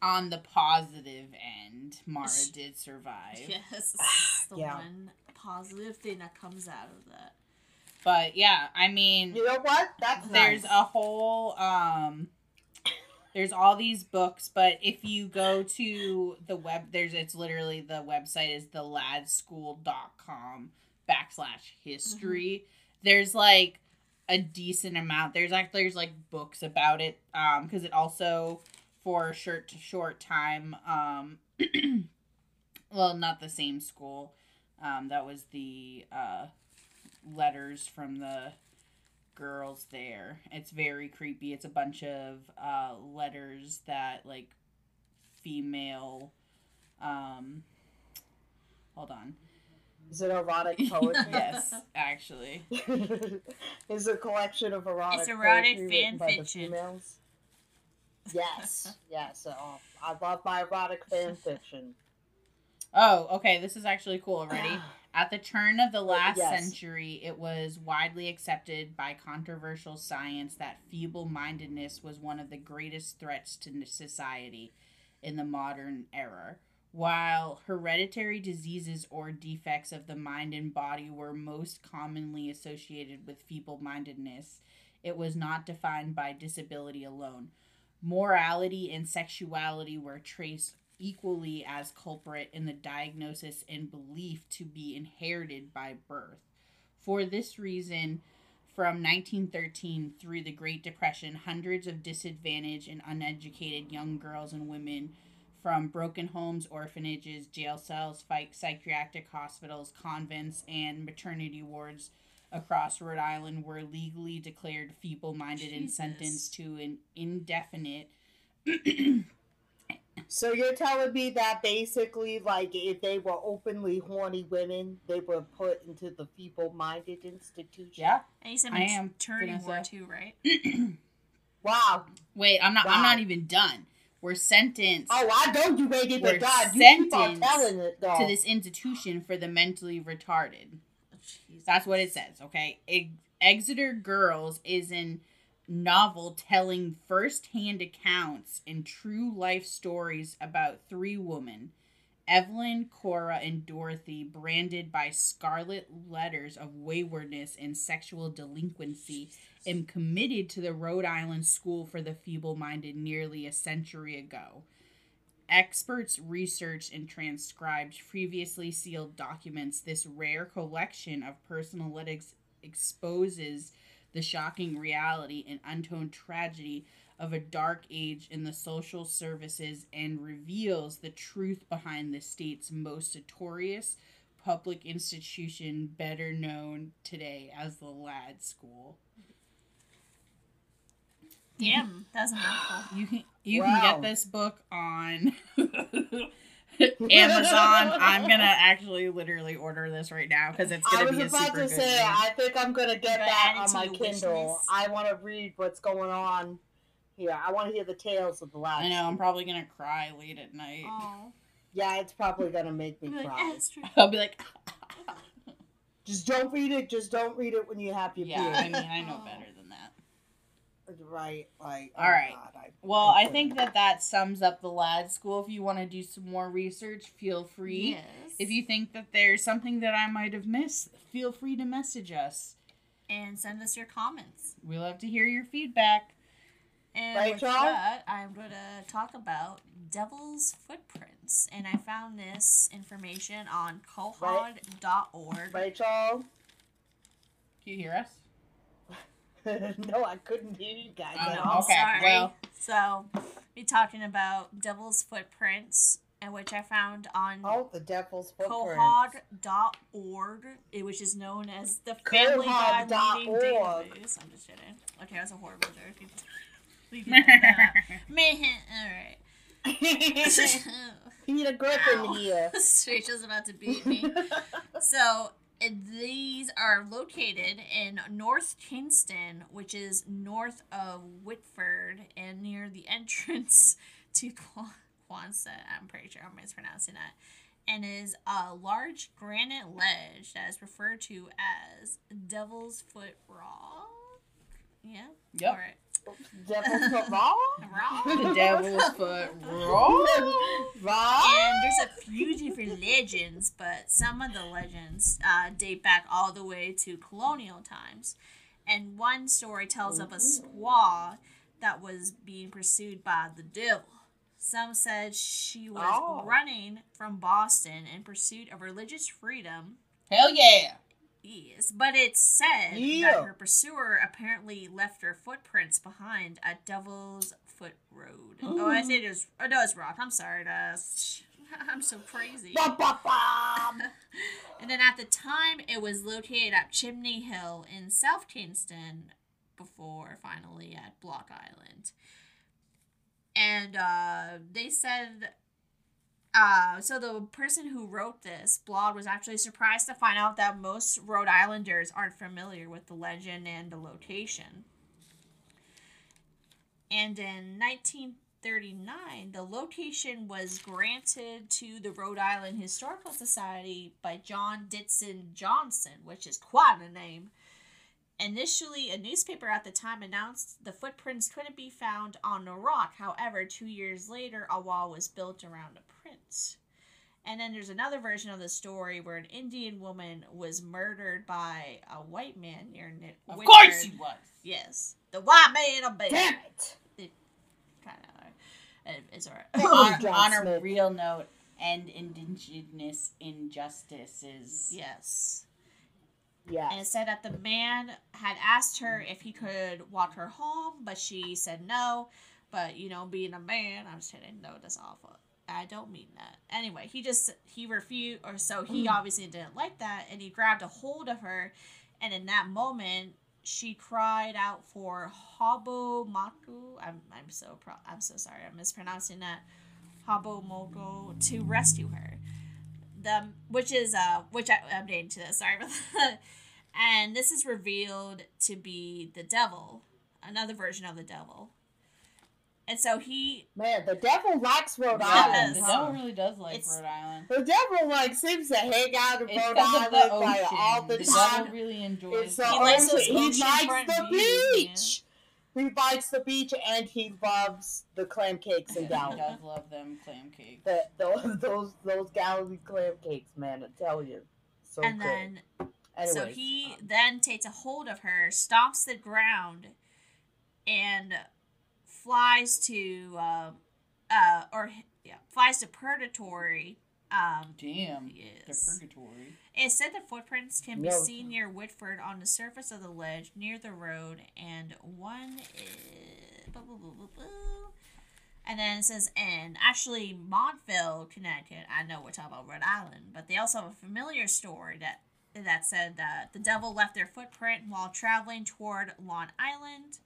on the positive end, Mara did survive. Yes, the Yeah. one positive thing that comes out of that. But yeah, I mean, You know what? That's there's nice. a whole um there's all these books, but if you go to the web there's it's literally the website is theladschool.com backslash history. There's like a decent amount. There's like there's like books about it. Um because it also for a short short time, um well not the same school. Um that was the uh letters from the girls there. It's very creepy. It's a bunch of uh, letters that like female. Um, hold on. Is it erotic poetry? yes, actually. is a collection of erotic. It's erotic fan written by the fiction. females? Yes, yes. Oh, I love my erotic fan fiction. Oh, okay. This is actually cool already. At the turn of the last yes. century, it was widely accepted by controversial science that feeble mindedness was one of the greatest threats to society in the modern era. While hereditary diseases or defects of the mind and body were most commonly associated with feeble mindedness, it was not defined by disability alone. Morality and sexuality were traced equally as culprit in the diagnosis and belief to be inherited by birth. For this reason, from 1913 through the Great Depression, hundreds of disadvantaged and uneducated young girls and women from broken homes, orphanages, jail cells, psych- psychiatric hospitals, convents, and maternity wards across Rhode Island were legally declared feeble minded and sentenced to an indefinite So you're telling me that basically, like, if they were openly horny women, they were put into the feeble-minded institution? yeah And you said I am maternity Vanessa. ward too, right? Wow. Wait, I'm not. I'm not even done. We're sentenced Oh, I know you ain't even We're done. You keep on sentenced telling it, though. to this institution for the mentally retarded. Oh, Jesus. That's what it says. Okay, Ex- Exeter Girls is an novel telling first-hand accounts and true life stories about three women. Evelyn, Cora, and Dorothy, branded by scarlet letters of waywardness and sexual delinquency, and committed to the Rhode Island School for the Feeble Minded nearly a century ago. Experts researched and transcribed previously sealed documents. This rare collection of personal letters exposes the shocking reality and untold tragedy of a dark age in the social services and reveals the truth behind the state's most notorious public institution, better known today as the Ladd School. Damn, that's a mouthful. You can you Wow. can get this book on Amazon. I'm gonna actually literally order this right now because it's I gonna was be a super good. I was about to say, read. I think I'm gonna get Gotta that on my Kindle. I want to read what's going on here. I want to hear the tales of the last. I know I'm probably gonna cry late at night. Oh, Yeah, it's probably gonna make me I'm like, cry. I'll be like, Just don't read it. Just don't read it when you have your yeah. period. I mean, I know better than that. Right, like. Oh All right. God, I, Well, I couldn't. think that that sums up the Ladd School. If you want to do some more research, feel free. Yes. If you think that there's something that I might have missed, feel free to message us. and send us your comments. We love to hear your feedback. And Right, with y'all? that, I'm going to talk about Devil's Footprints. And I found this information on quahog.org. Rachel. Can you hear us? no, I couldn't hear you guys. Oh, at no. all. Okay, sorry. well. So, we're talking about Devil's Footprints, and which I found on Oh, the devil's footprint. quahog.org, which is known as the Family God Reading Database. I'm just kidding. Okay, that's a horrible joke. We can edit that out. Meh, Alright. Peter Griffin Ow. here. Rachel's about to beat me. so these are located in North Kingstown, which is north of Wickford and near the entrance to Qu- Quonset. I'm pretty sure I'm mispronouncing that. And is a large granite ledge that is referred to as Devil's Foot Rock. Yeah. Yep. All right. Devil's foot raw? Rock. The devil's foot raw. Raw? And there's a few different legends, but some of the legends uh, date back all the way to colonial times. And one story tells of a squaw that was being pursued by the devil. Some said she was Oh. running from Boston in pursuit of religious freedom. Hell yeah. Yes, but it's said Yeah. that her pursuer apparently left her footprints behind at Devil's Foot Road. Oh, I said it was. Oh, no, it's Rock. I'm sorry. That's, I'm so crazy. And then at the time, it was located at Chimney Hill in South Kingstown before finally at Block Island. And uh, they said Uh, so the person who wrote this blog was actually surprised to find out that most Rhode Islanders aren't familiar with the legend and the location. And in 1939, the location was granted to the Rhode Island Historical Society by John Ditson Johnson, which is quite a name. Initially, a newspaper at the time announced the footprints couldn't be found on the rock. However, two years later, a wall was built around prints. And then there's another version of the story where an Indian woman was murdered by a white man near Ni- Of Wickford. course he was. Yes, the white man of bed. Damn it! Kind of. Uh, it's alright. Oh, on, John on a Smith. real note, end indigenous injustices. yes. Yeah. And it said that the man had asked her if he could walk her home, but she said no. But you know, being a man, I'm just kidding. No, that's awful. I don't mean that. Anyway, he just he refused, or so he obviously didn't like that, and he grabbed a hold of her, and in that moment, she cried out for Habo Maku. I'm I'm so pro- I'm so sorry. I'm mispronouncing that. Habo Moko to rescue her the which is uh which I, I'm dating to this sorry about that. and this is revealed to be the devil another version of the devil and so he Man, the devil likes Rhode Yeah, Island. the devil really does like It's- Rhode Island. The devil like seems to hang out in Rhode because of the Island like all the, the time. devil really enjoys the the He likes those He likes the views, beach. He likes the beach and he loves the clam cakes and He does love them clam cakes. the, those those those Galilee clam cakes, man. I tell you, so and good. then Anyways, so he um, then takes a hold of her stomps the ground and flies to uh, uh or yeah flies to purgatory um Damn. yes. The purgatory. It said the footprints can be No. seen near Wickford on the surface of the ledge near the road, and one is. boo, boo, boo, boo, boo. And then it says, and actually, Montville, Connecticut. I know we're talking about Rhode Island, but they also have a familiar story that that said that the devil left their footprint while traveling toward Long Island.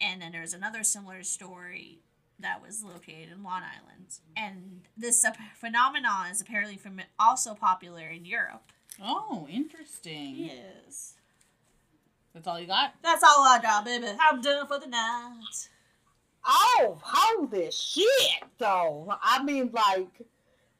And then there's another similar story that was located in Long Island. And this uh, phenomenon is apparently from also popular in Europe. Oh, interesting. Yes. That's all you got? That's all I got, baby. I'm done for the night. oh, holy shit, though. I mean, like,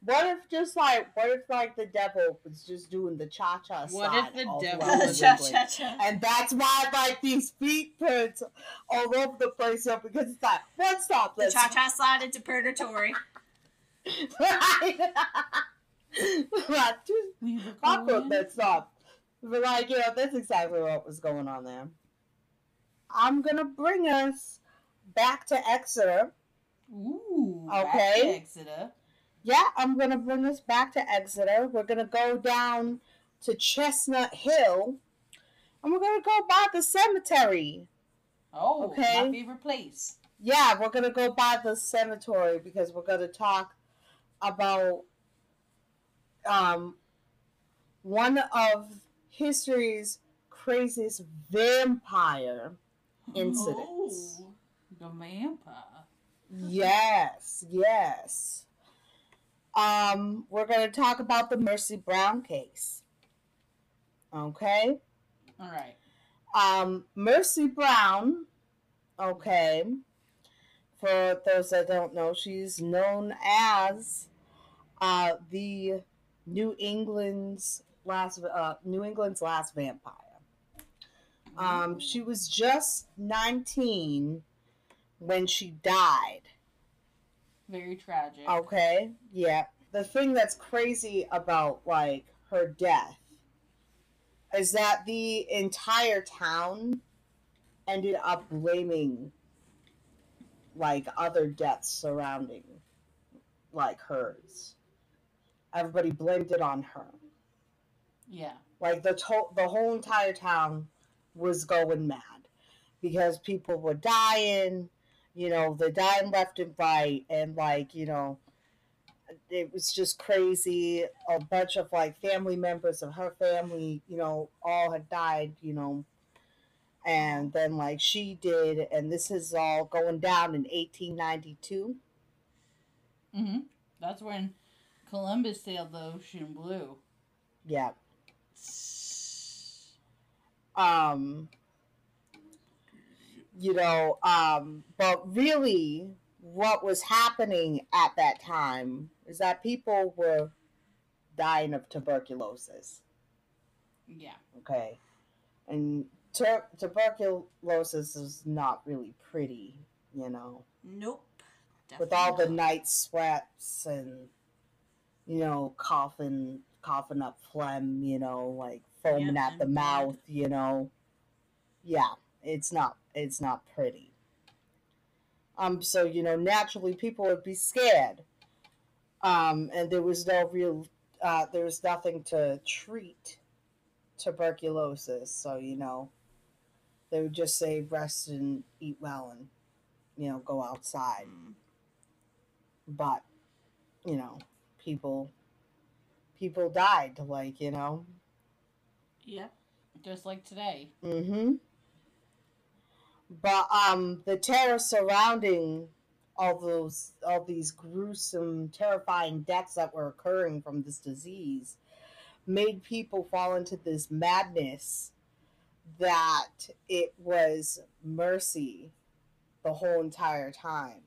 what if just like, what if like the devil was just doing the cha cha slide? What slide if the all devil throughout was- the cha Wiggly? cha cha. And that's why like these feet prints all over the place up because it's like one stop, The let's cha cha slide into purgatory. right. Like, just We were Pop going- up that stop. But like, you know, that's exactly what was going on there. I'm gonna bring us back to Exeter. Ooh. Okay. Back to Exeter. Yeah, I'm gonna bring us back to Exeter. We're gonna go down to Chestnut Hill. And we're gonna go by the cemetery. Oh, Okay. my favorite place. Yeah, we're gonna go by the cemetery because we're gonna talk about um one of history's craziest vampire incidents. Oh, the vampire. Yes, yes. Um, we're gonna talk about the Mercy Brown case. Okay. All right. Um, Mercy Brown, okay, for those that don't know, she's known as uh, the New England's last uh, New England's last vampire. Um, she was just 19 when she died. Very tragic. Okay, yeah. The thing that's crazy about like her death is that the entire town ended up blaming like other deaths surrounding like hers. Everybody blamed it on her. Yeah. Like the to- the whole entire town was going mad because people were dying, you know, they're dying left and right, and like you know, it was just crazy. A bunch of like family members of her family, you know, all had died, you know, and then like she did, and this is all going down in 1892. Mm-hmm. That's when Columbus sailed the ocean blue. Yeah. Um, you know, um, but really, what was happening at that time is that people were dying of tuberculosis. Yeah. Okay. And tur- tuberculosis is not really pretty, you know, Nope. with all the night sweats and, you know, coughing, coughing up phlegm, you know, like foaming Yep, at the blood. mouth, you know. Yeah, it's not, it's not pretty. Um, so, you know, naturally people would be scared. Um, and there was no real, uh, there was nothing to treat tuberculosis. So, you know, they would just say rest and eat well and, you know, go outside. Mm. But, you know, people, people died, like, you know. yeah, Just like today. Mm-hmm. But um, the terror surrounding all those, all these gruesome, terrifying deaths that were occurring from this disease, made people fall into this madness that it was mercy the whole entire time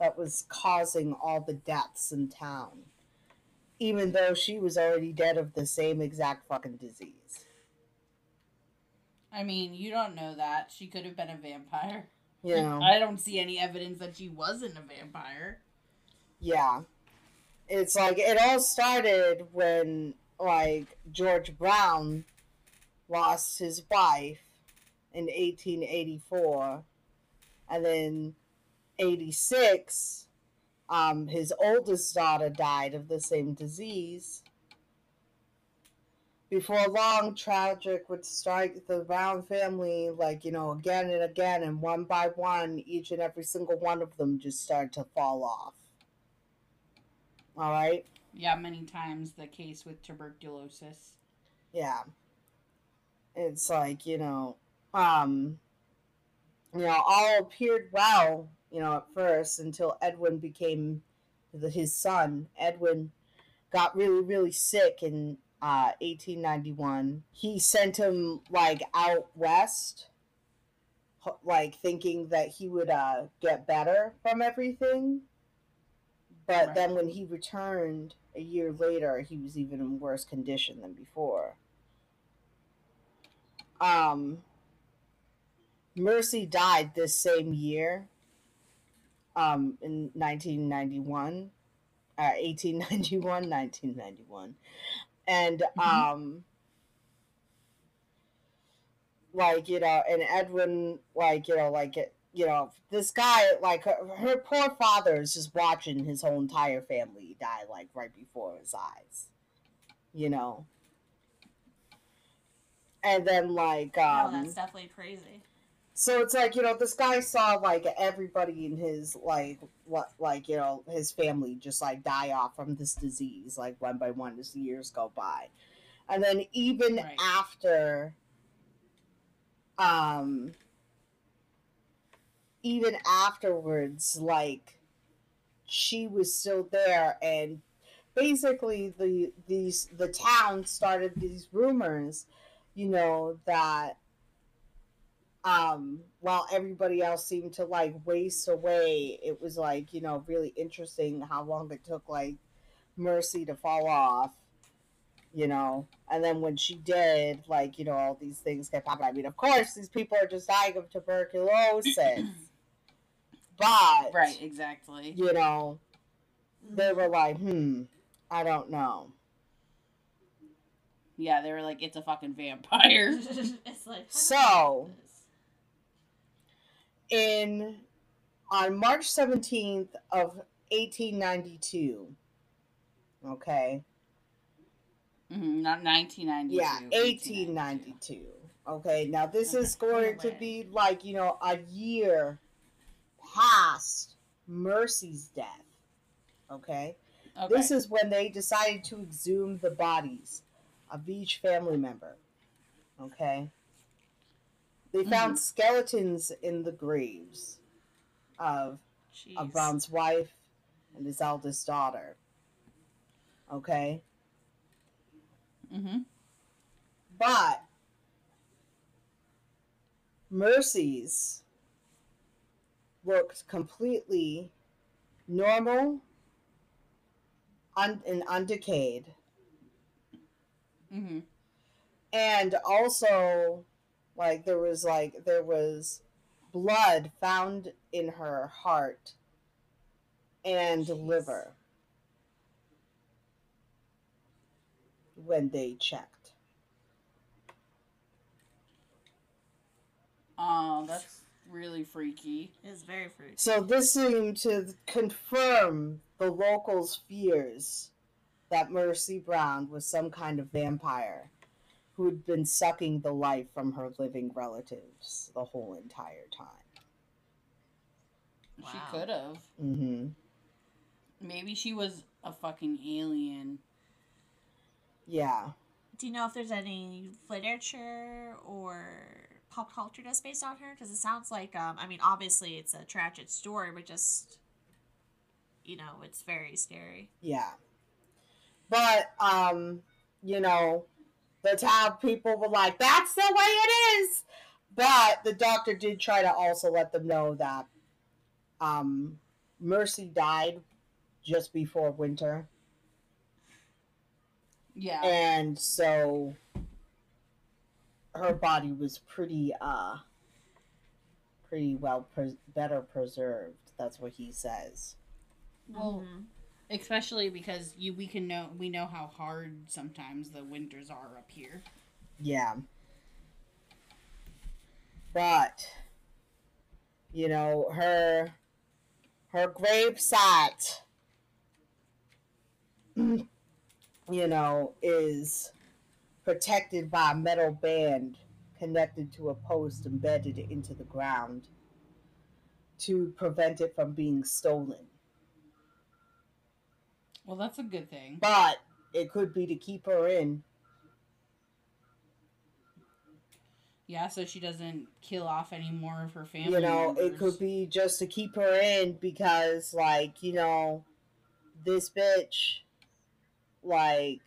that was causing all the deaths in town, even though she was already dead of the same exact fucking disease. I mean, you don't know that. She could have been a vampire. Yeah. I don't see any evidence that she wasn't a vampire. Yeah. It's like it all started when like George Brown lost his wife in 1884 and then 86 um his oldest daughter died of the same disease. Before long, tragic would strike the Brown family, like, you know, again and again, and one by one, each and every single one of them just started to fall off. All right. Yeah, many times the case with tuberculosis. Yeah. It's like, you know, um, you know, all appeared well, you know, at first until Edwin became the, his son. Edwin got really, really sick in uh, 1891. He sent him, like, out west, like, thinking that he would uh, get better from everything. But Right. then when he returned a year later, he was even in worse condition than before. Um, Mercy died this same year, um, in 1991, uh, 1891, 1991. And, Mhm. um, like, you know, and Edwin, like, you know, like, it, you know, this guy, like, her, her poor father is just watching his whole entire family die, like, right before his eyes, you know. And then, like, um, that's definitely crazy. So it's like you know this guy saw like everybody in his like what like you know his family just like die off from this disease like one by one as the years go by, and then even Right. after, um, even afterwards, like she was still there and basically the these the town started these rumors you know that um while everybody else seemed to like waste away it was like you know really interesting how long it took like mercy to fall off you know and then when she did like you know all these things kept happening i mean of course these people are just dying of tuberculosis but Right, exactly. you know they were like hmm i don't know Yeah, they were like, it's a fucking vampire. it's like So- this? In on March 17th of 1892. Okay. hmm not 1992. Yeah, 1892. Okay. Now this is Okay, going to be like, you know, a year past Mercy's death. Okay. Okay. This is when they decided to exhume the bodies of each family member. Okay. They found skeletons in the graves of, of Brown's wife and his eldest daughter. Okay? Mm-hmm. But Mercy's looked completely normal un- and undecayed. Mm-hmm. And also, like, there was, like, there was blood found in her heart and Jeez. liver when they checked. Oh, that's really freaky. It's very freaky. So this seemed to confirm the locals' fears that Mercy Brown was some kind of vampire who had been sucking the life from her living relatives the whole entire time. Wow. She could have. Mm-hmm. Maybe she was a fucking alien. Yeah. Do you know if there's any literature or pop culture that's based on her? Because it sounds like, um, I mean, obviously it's a tragic story, but just, you know, it's very scary. Yeah. But um, you know, the town people were like, That's the way it is But the doctor did try to also let them know that um Mercy died just before winter. Yeah. And so her body was pretty uh pretty well pres- better preserved. That's what he says. well, Mhm. Especially because you we can know we know how hard sometimes the winters are up here. Yeah. But you know, her her grave site you know, is protected by a metal band connected to a post embedded into the ground to prevent it from being stolen. Well, that's a good thing. But it could be to keep her in. Yeah, so she doesn't kill off any more of her family. you know it could be just to keep her in because like you know this bitch like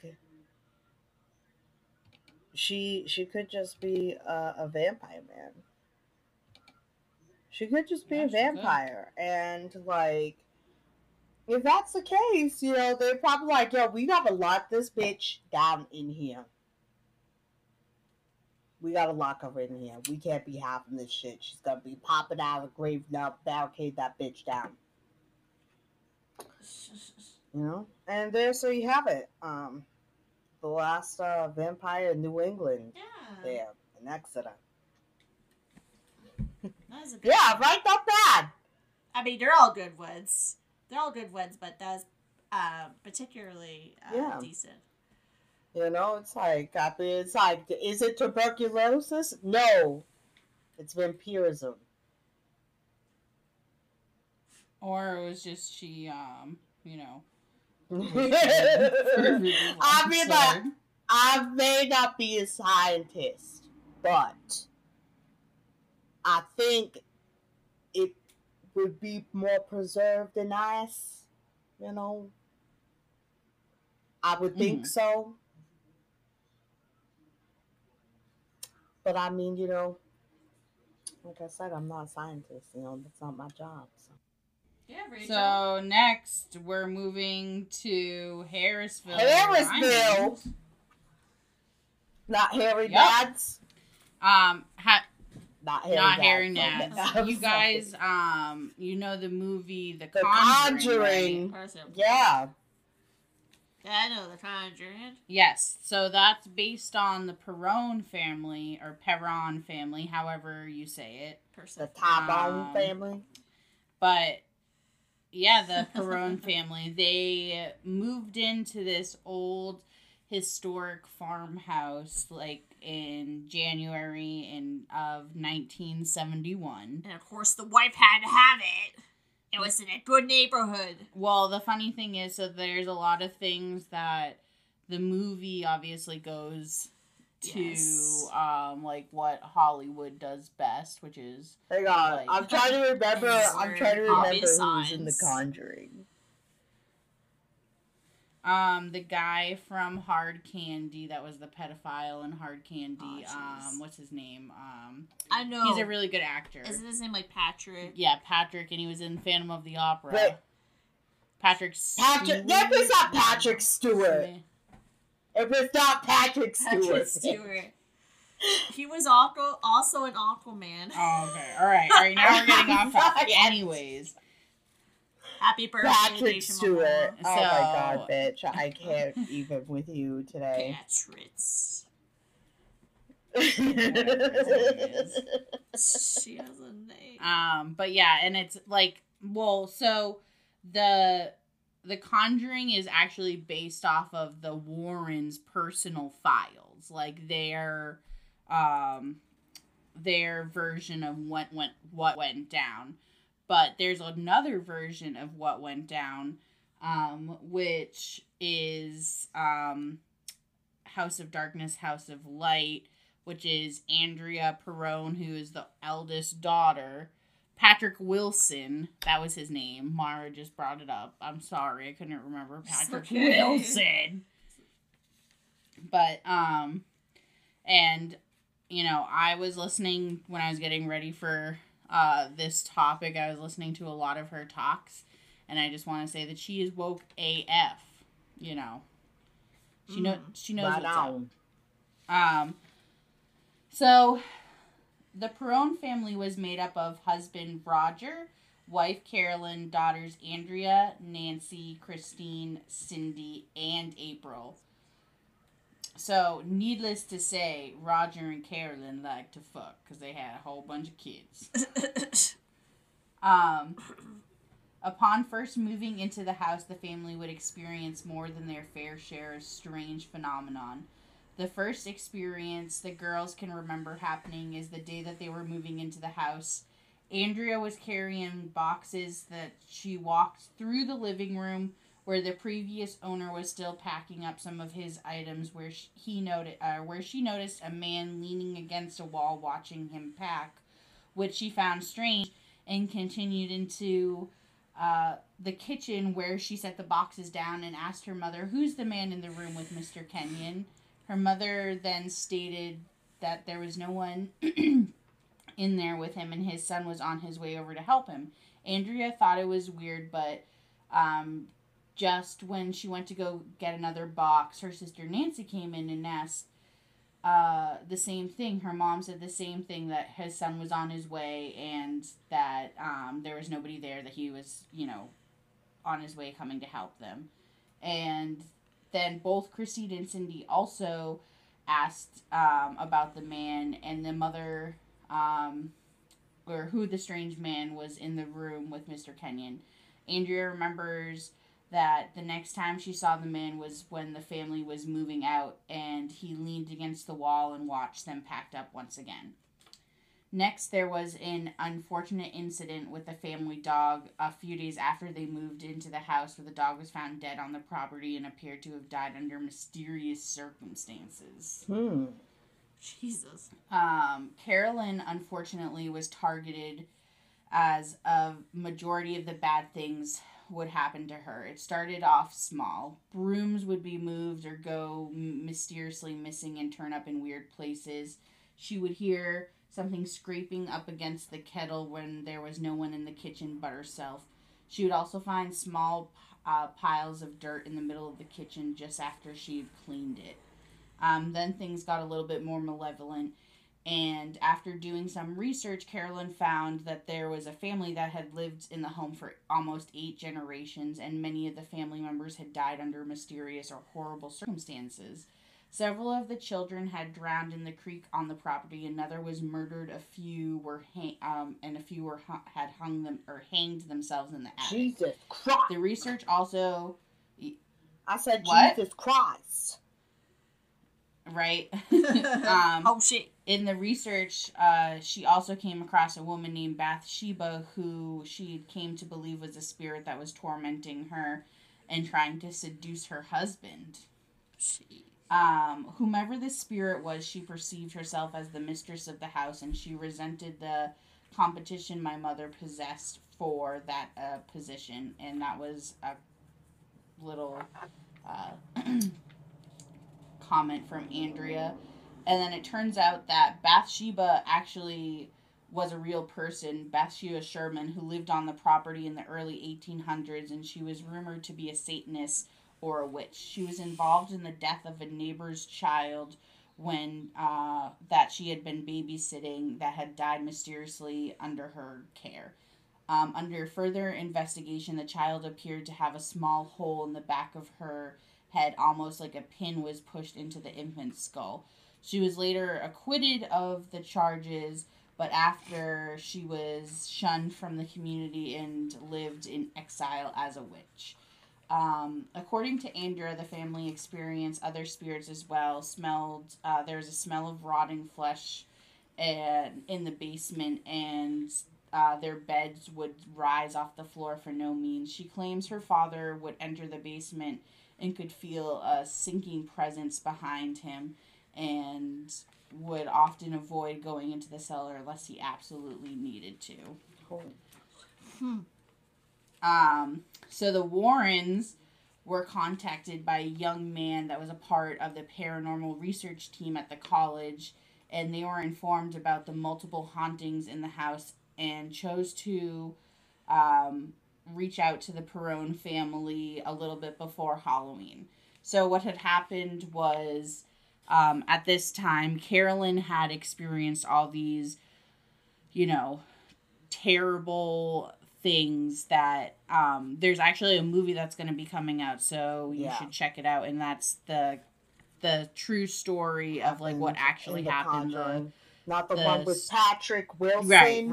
she she could just be a, a vampire man she could just be Yeah, a vampire and like if that's the case you know they're probably like yo we gotta lock this bitch down in here we gotta lock her in here. We can't be having this shit. She's gonna be popping out of the grave now. Barricade that bitch down. You know. And there, so you have it. Um, the last uh, vampire in New England. Yeah. There in Exeter. That is a Yeah, right. Not bad. I mean, they're all good ones. They're all good ones, but that's uh, particularly uh, Yeah. decent. You know, it's like I mean, it's like, is it tuberculosis? No, it's vampirism. Or it was just she, um, you know. I mean, like, I may not be a scientist, but I think it would be more preserved in ice. You know, I would think Mhm. so. But I mean, you know, like I said, I'm not a scientist. You know, that's not my job. So. Yeah, Rachel. So next, we're moving to Harrisville. Harrisville? Not Harry Yep. Dads. Um, ha- Not Harry not Dads. Harry Okay, Nads. You guys, um, you know the movie The, The Conjuring. Conjuring. right? Person. Yeah. Yeah, I know the Conjuring. Yes, so that's based on the Perron family or Perron family, however you say it. Person. The Tybone Um, family. But yeah, the Perron family, they moved into this old historic farmhouse like in January in of 1971. And of course, the wife had to have it. It was in a good neighborhood. Well, the funny thing is that there's a lot of things that the movie obviously goes to Yes. um like what Hollywood does best, which is Hang on. like- I'm trying to remember. I'm trying to remember Obvious who's in The. Conjuring. Um, the guy from Hard Candy that was the pedophile in Hard Candy. Oh, um, what's his name? Um, I know. he's a really good actor. Isn't his name like Patrick? Yeah, Patrick, and he was in Phantom of the Opera. Wait. Patrick. Patrick. That was not Patrick Stewart. It was not Patrick Stewart. Patrick Stewart. Stewart. He was also also an Aquaman. Oh, okay. All right. All right. Now we're getting off topic. Anyways, Happy birthday, Patrick Stewart. Oh my god, bitch. I can't even with you today. Patricks. She has a name. um, but yeah, and it's like, well, so the the Conjuring is actually based off of the Warrens' personal files, like their um their version of what went what went down. But there's another version of what went down, um, which is um House of Darkness, House of Light, which is Andrea Perron, who is the eldest daughter. Patrick Wilson, that was his name. Mara just brought it up. I'm sorry, I couldn't remember Patrick okay. Wilson. But um and you know, I was listening when I was getting ready for uh this topic. I was listening to a lot of her talks and I just want to say that she is woke AF, you know. She know she knows Right what's up. Um, so the Perron family was made up of husband Roger, wife Carolyn, daughters Andrea, Nancy, Christine, Cindy, and April. So, needless to say, Roger and Carolyn liked to fuck because they had a whole bunch of kids. Um, upon first moving into the house, the family would experience more than their fair share of strange phenomenon. The first experience the girls can remember happening is the day that they were moving into the house. Andrea was carrying boxes that she walked through the living room where the previous owner was still packing up some of his items where sh- he noted uh, where she noticed a man leaning against a wall watching him pack which she found strange and continued into uh, the kitchen where she set the boxes down and asked her mother, Who's the man in the room with Mr. Kenyon? Her mother then stated that there was no one in there with him and his son was on his way over to help him. Andrea thought it was weird, but um, just when she went to go get another box, her sister Nancy came in and asked uh, the same thing. Her mom said the same thing that his son was on his way and that um, there was nobody there, that he was, you know, on his way coming to help them. And then both Christine and Cindy also asked um, about the man, and the mother, um, or who the strange man was in the room with Mr. Kenyon. Andrea remembers that the next time she saw the man was when the family was moving out and he leaned against the wall and watched them packed up once again. Next, there was an unfortunate incident with the family dog a few days after they moved into the house where the dog was found dead on the property and appeared to have died under mysterious circumstances. Hmm. Jesus. Um, Carolyn, unfortunately, was targeted as a majority of the bad things would happen to her. It started off small. Brooms would be moved or go mysteriously missing and turn up in weird places. She would hear something scraping up against the kettle when there was no one in the kitchen but herself. She would also find small uh, piles of dirt in the middle of the kitchen just after she cleaned it. Um, then things got a little bit more malevolent. And after doing some research, Carolyn found that there was a family that had lived in the home for almost eight generations, and many of the family members had died under mysterious or horrible circumstances. Several of the children had drowned in the creek on the property. Another was murdered. A few were hang- um, and a few were hu- had hung them or hanged themselves in the attic. Jesus Christ. The research also, I said What? Jesus Christ. Right? um, oh shit. in the research, uh, she also came across a woman named Bathsheba who she came to believe was a spirit that was tormenting her and trying to seduce her husband. She. Um, whomever this spirit was, she perceived herself as the mistress of the house and she resented the competition my mother possessed for that uh, position. And that was a little uh, comment from Andrea. And then it turns out that Bathsheba actually was a real person, Bathsheba Sherman, who lived on the property in the early 1800s, and she was rumored to be a Satanist or a witch. She was involved in the death of a neighbor's child when uh, that she had been babysitting that had died mysteriously under her care. Um, under further investigation, the child appeared to have a small hole in the back of her head, almost like a pin was pushed into the infant's skull. She was later acquitted of the charges, but after she was shunned from the community and lived in exile as a witch. Um, according to Andrea, the family experienced other spirits as well. Smelled uh, there was a smell of rotting flesh, and in the basement, and uh, their beds would rise off the floor for no means. She claims her father would enter the basement and could feel a sinking presence behind him, and would often avoid going into the cellar unless he absolutely needed to. Hmm. Um, so the Warrens were contacted by a young man that was a part of the paranormal research team at the college, and they were informed about the multiple hauntings in the house and chose to um, reach out to the Perron family a little bit before Halloween. So what had happened was um, at this time, Carolyn had experienced all these, you know, terrible things that um there's actually a movie that's going to be coming out so you Yeah. should check it out and that's the the true story of like what actually happened the, Not the, the one with Patrick Wilson. Right,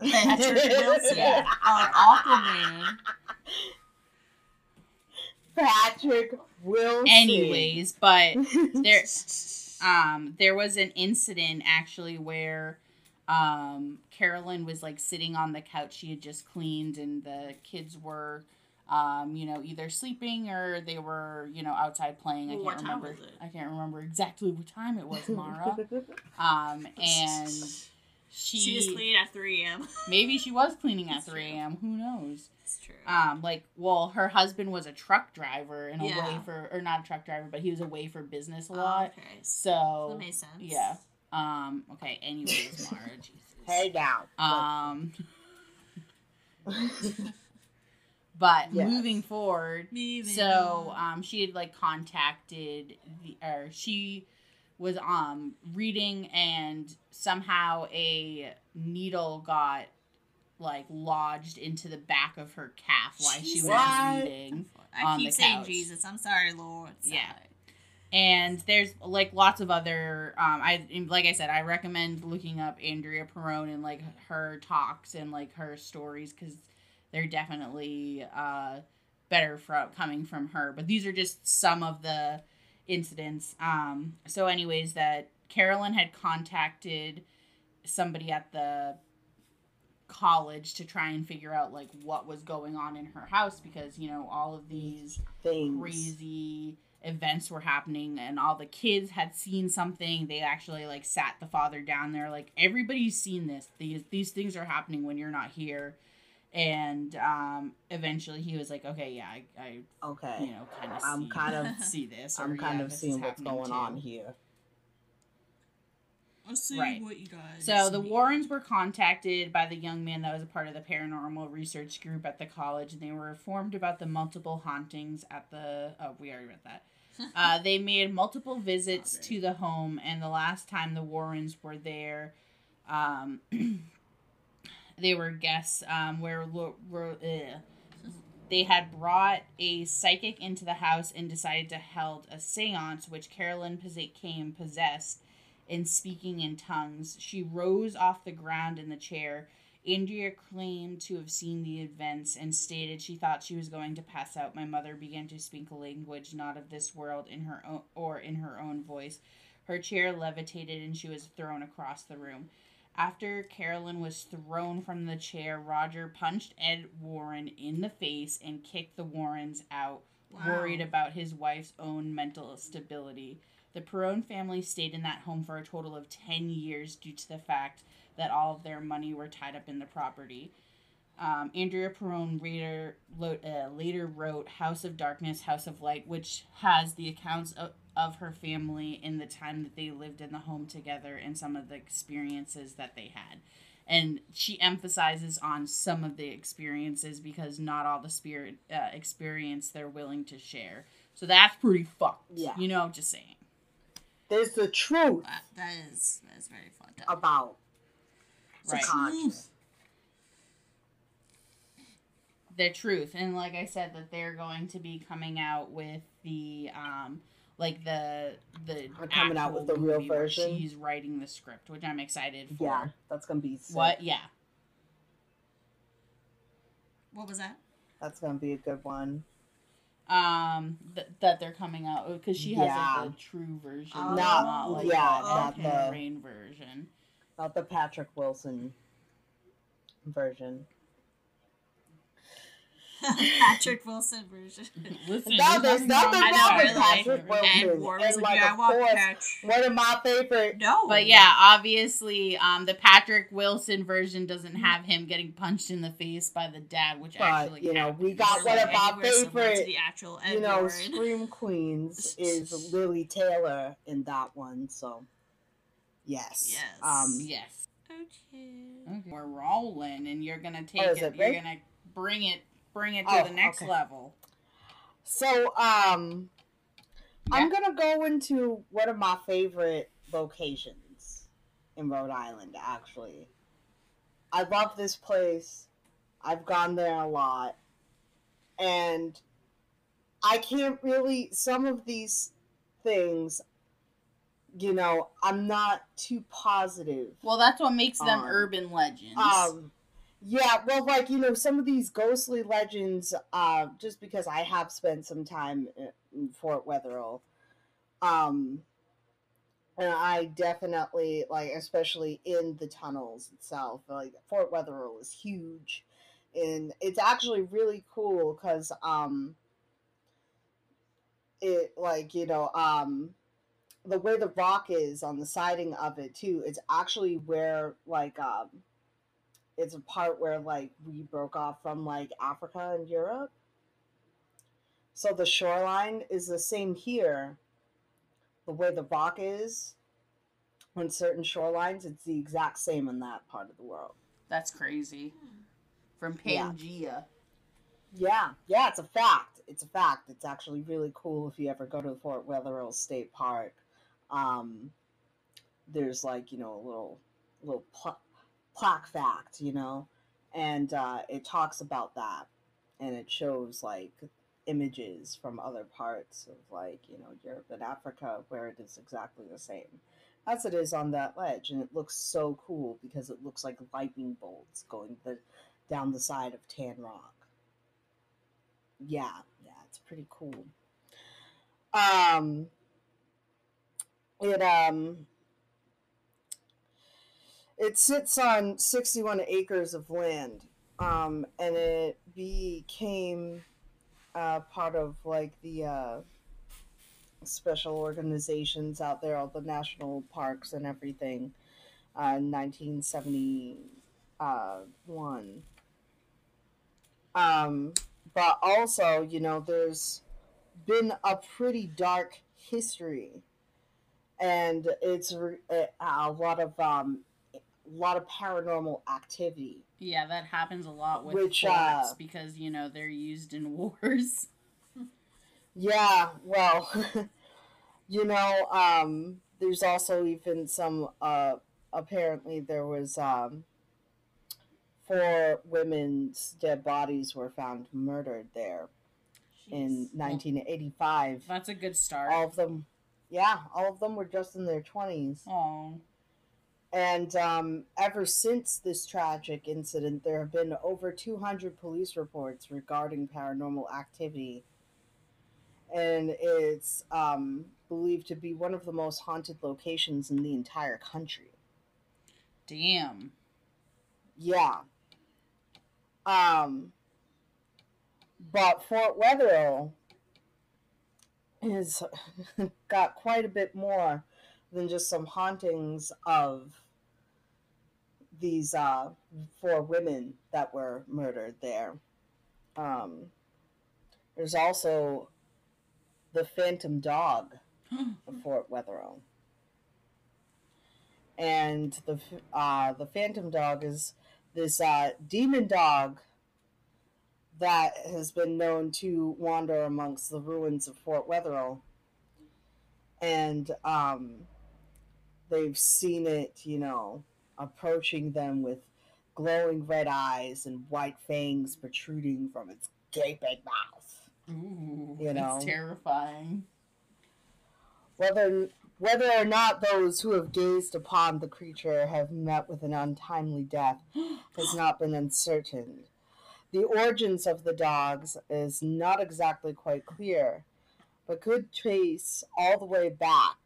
Patrick Wilson. Yeah. Oh, Aquaman. Patrick Wilson. anyways but there um there was an incident actually where um Carolyn was like sitting on the couch she had just cleaned and the kids were um you know either sleeping or they were you know outside playing I can't what time remember was it? I can't remember exactly what time it was Mara um and she, She just cleaned at 3 a.m. maybe she was cleaning at That's 3 a.m. who knows It's true. um like well her husband was a truck driver and Yeah. away for or not a truck driver but he was away for business a Oh, lot okay. So so that makes sense. yeah um okay anyways mara jesus hey now. um but Yes. moving forward Moving so um she had like contacted the or she was um reading and somehow a needle got like lodged into the back of her calf while she was reading I on keep the saying couch. Jesus. I'm sorry, Lord. Yeah. And there's like lots of other um i like i said i recommend looking up andrea perron and like her talks and like her stories because they're definitely uh better from coming from her but these are just some of the incidents. Um so anyways that carolyn had contacted somebody at the college to try and figure out like what was going on in her house because you know all of these Things. crazy events were happening and all the kids had seen something. They actually like sat the father down there like everybody's seen this. These these things are happening when you're not here and um eventually he was like okay yeah i, I you know kind of I'm see, kind of- see this I'm kind yeah, of seeing what's going too. on here. I'll see Right. what you guys. So the. Warrens were contacted by the young man that was a part of the paranormal research group at the college, and they were informed about the multiple hauntings at the. Oh, we already read that. Uh, they made multiple visits to the home, and the last time the Warrens were there, um, they were guests. Um, where ugh. they had brought a psychic into the house and decided to held a séance, which Carolyn came possessed and speaking in tongues. She rose off the ground in the chair. Andrea claimed to have seen the events and stated she thought she was going to pass out. My mother began to speak a language not of this world in her own or in her own voice. Her chair levitated and she was thrown across the room. After Carolyn was thrown from the chair, Roger punched Ed Warren in the face and kicked the Warrens out, Wow. worried about his wife's own mental stability. The Perron family stayed in that home for a total of 10 years due to the fact that all of their money were tied up in the property. Um, Andrea Perron later, uh, later wrote House of Darkness, House of Light, which has the accounts of, of her family in the time that they lived in the home together and some of the experiences that they had. And she emphasizes on some of the experiences because not all the spirit uh, experience they're willing to share. So that's pretty fucked. Yeah. You know, just saying. There's the truth That, that is that is very fucked up. about Right. subconscious. the truth and like i said that they're going to be coming out with the um like the the They're coming out with the real version? she's writing the script which i'm excited for Yeah, that's gonna be sick. what yeah What was that? That's gonna be a good one. um th- that they're coming out because she has Yeah. like the true version Oh, not, like yeah, the not the- Rain version Not the Patrick Wilson version. Patrick Wilson version. listen No, this there's is nothing not wrong my with life. Patrick Wilson. And Warren was And, like, like, yeah, I of want course, Patch. One of my favorite. No. But yeah, obviously, um, the Patrick Wilson version doesn't have him getting punched in the face by the dad, which But, actually, you know, we got one like, of our anywhere favorite, the actual Ed You know, Warren. Scream Queens is Lili Taylor in that one, so yes. Yes. Um, Yes. Okay. Okay. We're rolling, and you're gonna take Oh, it. it You're gonna bring it, bring it to Oh, the next okay. level. So, um, I'm gonna go into one of my favorite locations in Rhode Island. Actually, I love this place. I've gone there a lot, and I can't really. Some of these things, you know, I'm not too positive Well, that's what makes them Um, urban legends. um, yeah, well, like you know, some of these ghostly legends. Uh, just because I have spent some time in- Fort Wetherill, um, and I definitely like, especially in the tunnels itself. Like Fort Wetherill is huge, and it's actually really cool because um, it like you know um the way the rock is on the siding of it too it's actually where like um it's a part where like we broke off from like africa and europe so the shoreline is the same here the way the rock is on certain shorelines it's the exact same in that part of the world that's crazy. From Pangea. Yeah, yeah, it's a fact. It's a fact. It's actually really cool if you ever go to Fort Wetherill State Park. Um, there's like you know a little little pla- plaque fact, you know, and uh, it talks about that, and it shows like images from other parts of like you know Europe and Africa where it is exactly the same as it is on that ledge, and it looks so cool because it looks like lightning bolts going the down the side of Tan Rock. Yeah yeah it's pretty cool. Um it um it sits on 61 acres of land um and it became uh part of like the uh special organizations out there all the national parks and everything uh in 1971 um but also you know there's been a pretty dark history and it's a lot of um a lot of paranormal activity Yeah, that happens a lot with Which, uh, because you know they're used in wars. yeah well you know um there's also even some uh apparently there was um four women's dead bodies were found murdered there in Jeez. 1985 That's a good start. all of them yeah all of them were just in their 20s Oh, and um, ever since this tragic incident there have been over 200 police reports regarding paranormal activity. And it's um, believed to be one of the most haunted locations in the entire country. Damn. yeah. Um but fort wetherill has got quite a bit more than just some hauntings of these uh, four women that were murdered there. Um, there's also the Phantom Dog of Fort Wetherill, and the uh, the Phantom Dog is this uh, demon dog that has been known to wander amongst the ruins of Fort Wetherill, and um, they've seen it, you know, approaching them with glowing red eyes and white fangs protruding from its gaping mouth. Ooh, You know. it's terrifying. Whether whether or not those who have gazed upon the creature have met with an untimely death has not been uncertain. The origins of the dogs is not exactly quite clear, but could trace all the way back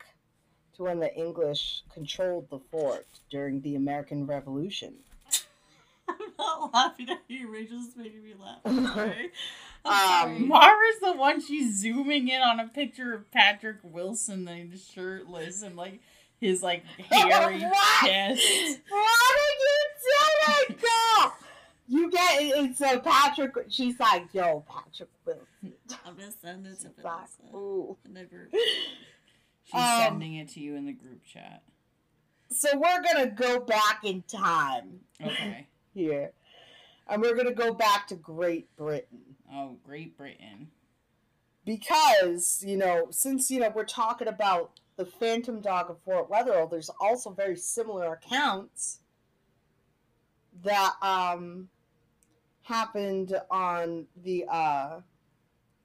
to when the English controlled the fort during the American Revolution. I'm not laughing at you. Rachel's making me laugh. I'm sorry. Um. Mara's the one she's zooming in on a picture of Patrick Wilson, like shirtless and like his like hairy What? chest. Why did you do that, girl? You get it's a Patrick. She's like, yo, Patrick Wilson. I'm gonna send it to She's like, Vanessa ooh. in the group. She's Um, sending it to you in the group chat. So we're gonna go back in time Okay. here, and we're gonna go back to Great Britain Oh, Great Britain. because you know, since you know we're talking about the Phantom Dog of Fort Wetherill, there's also very similar accounts that um happened on the uh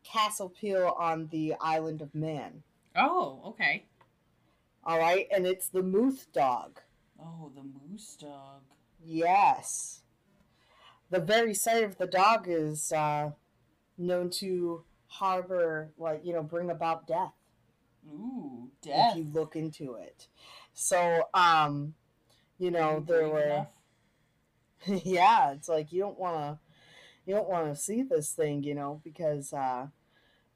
Castle Peel on the island of Man. Oh, okay. All right, and it's the moose Dog. Oh, the moose dog. Yes. The very sight of the dog is uh, known to harbor, like, you know, bring about death, Ooh, death. if you look into it. So, um, you know, there were, yeah, it's like you don't want to, you don't want to see this thing, you know, because uh,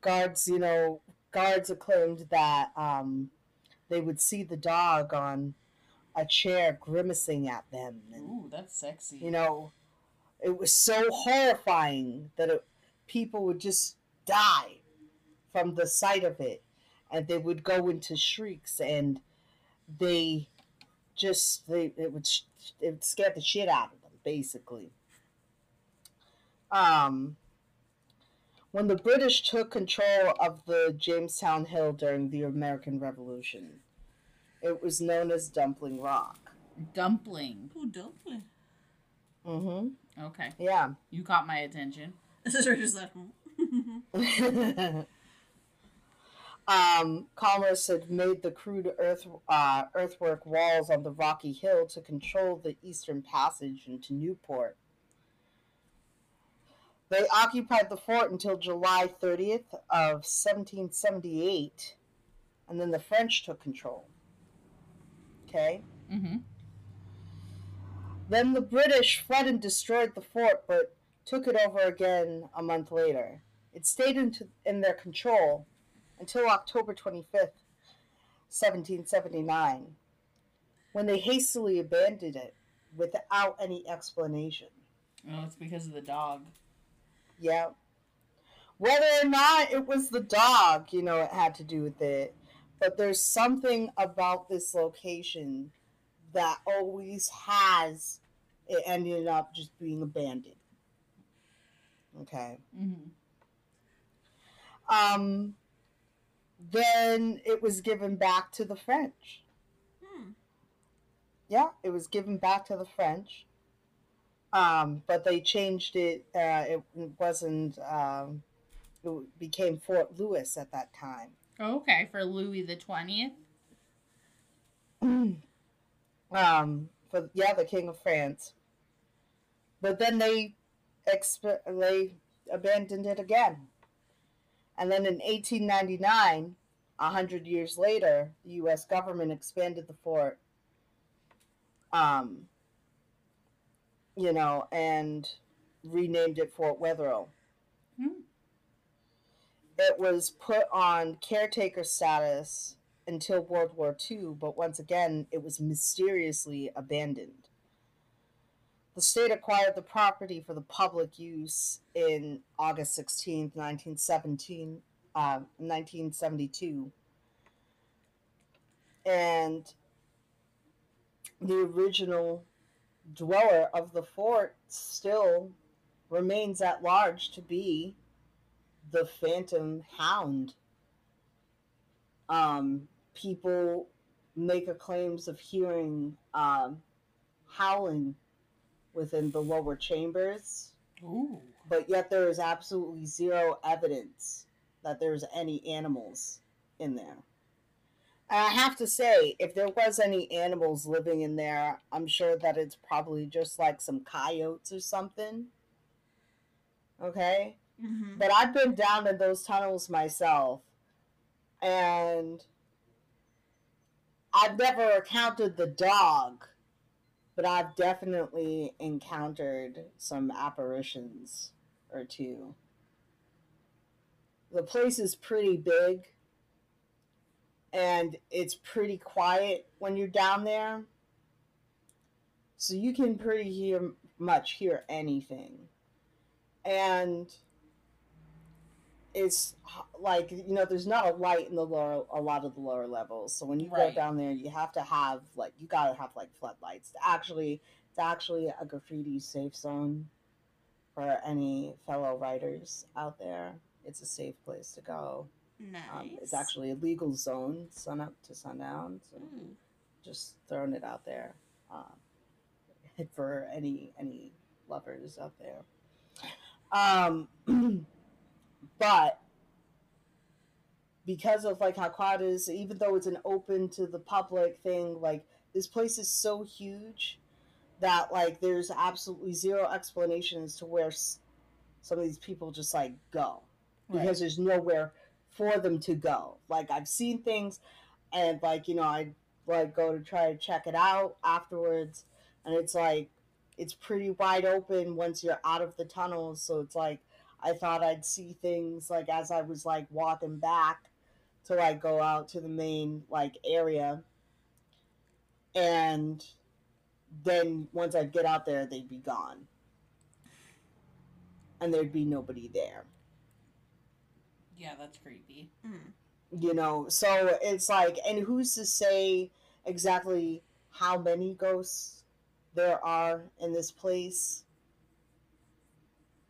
guards, you know, guards claimed that um, they would see the dog on a chair grimacing at them and Ooh, that's sexy. you know, it was so horrifying that it, people would just die from the sight of it, and they would go into shrieks, and they just they it would, it would scare the shit out of them, basically. Um, when the British took control of the Jamestown Hill during the American Revolution, it was known as Dumpling Rock. Dumpling. Ooh, dumpling. Mm-hmm. Okay. Yeah. You caught my attention. This is Rachel's like, hmm. um, colonists had made the crude earth uh, earthwork walls on the rocky hill to control the eastern passage into Newport. They occupied the fort until July 30th of 1778, and then the French took control. Okay. Mm-hmm. Then the British fled and destroyed the fort, but took it over again a month later. It stayed into, in their control until October 25th, 1779, when they hastily abandoned it without any explanation. Oh, it's because of the dog. Yeah. Whether or not it was the dog, you know, it had to do with it. But there's something about this location that always has it ended up just being abandoned. Okay. Mm-hmm. Um then it was given back to the French. Hmm. Yeah, it was given back to the French. Um, but they changed it. Uh, it wasn't. Um, it became Fort Louis at that time. Okay, for Louis the twentieth. um, for yeah, the King of France. But then they exp- they abandoned it again. And then in 1899, a hundred years later, the U.S. government expanded the fort. Um, you know, and renamed it Fort Wetherill. Hmm. It was put on caretaker status until World War II, but once again, it was mysteriously abandoned. The state acquired the property for the public use in August 16th, 1917, uh, 1972. And the original dweller of the fort still remains at large to be the Phantom Hound. Um, people make a claims of hearing um, howling within the lower chambers, Ooh. but yet there is absolutely zero evidence that there's any animals in there. I have to say, if there was any animals living in there, I'm sure that it's probably just like some coyotes or something. Okay? Mm-hmm. But I've been down in those tunnels myself, and I've never encountered the dog, but I've definitely encountered some apparitions or two. The place is pretty big, and it's pretty quiet when you're down there, so you can pretty hear much hear anything, and it's like you know there's not a light in the lower a lot of the lower levels. So when you Right. go down there you have to have like you gotta have like floodlights to actually it's actually a graffiti safe zone for any fellow writers out there. It's a safe place to go Nice. um, it's actually a legal zone sun up to sundown so Ooh. just throwing it out there um, for any any lovers out there. Um, but because of like how quiet it is, even though it's an open to the public thing, like this place is so huge that like there's absolutely zero explanation as to where s- some of these people just like go because there's nowhere for them to go. Like I've seen things, and like you know I like go to try to check it out afterwards, and it's like it's pretty wide open once you're out of the tunnels. So it's like I thought I'd see things like as I was like walking back to like go out to the main like area, and then once I'd get out there, they'd be gone, and there'd be nobody there. Yeah, that's creepy. Mm. you know so it's like and who's to say exactly how many ghosts there are in this place?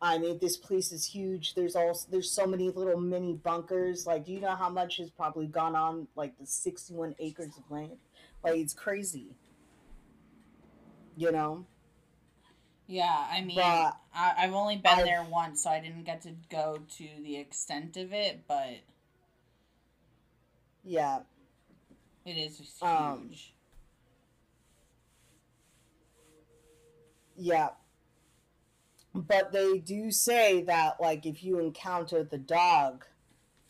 I mean this place is huge. There's also there's so many little mini bunkers. Like do you know how much has probably gone on like the 61 acres of land? Like it's crazy. You know Yeah, I mean, But I, I've only been I've- there once, so I didn't get to go to the extent of it, but yeah it is huge. Um, Yeah. But they do say that like if you encounter the dog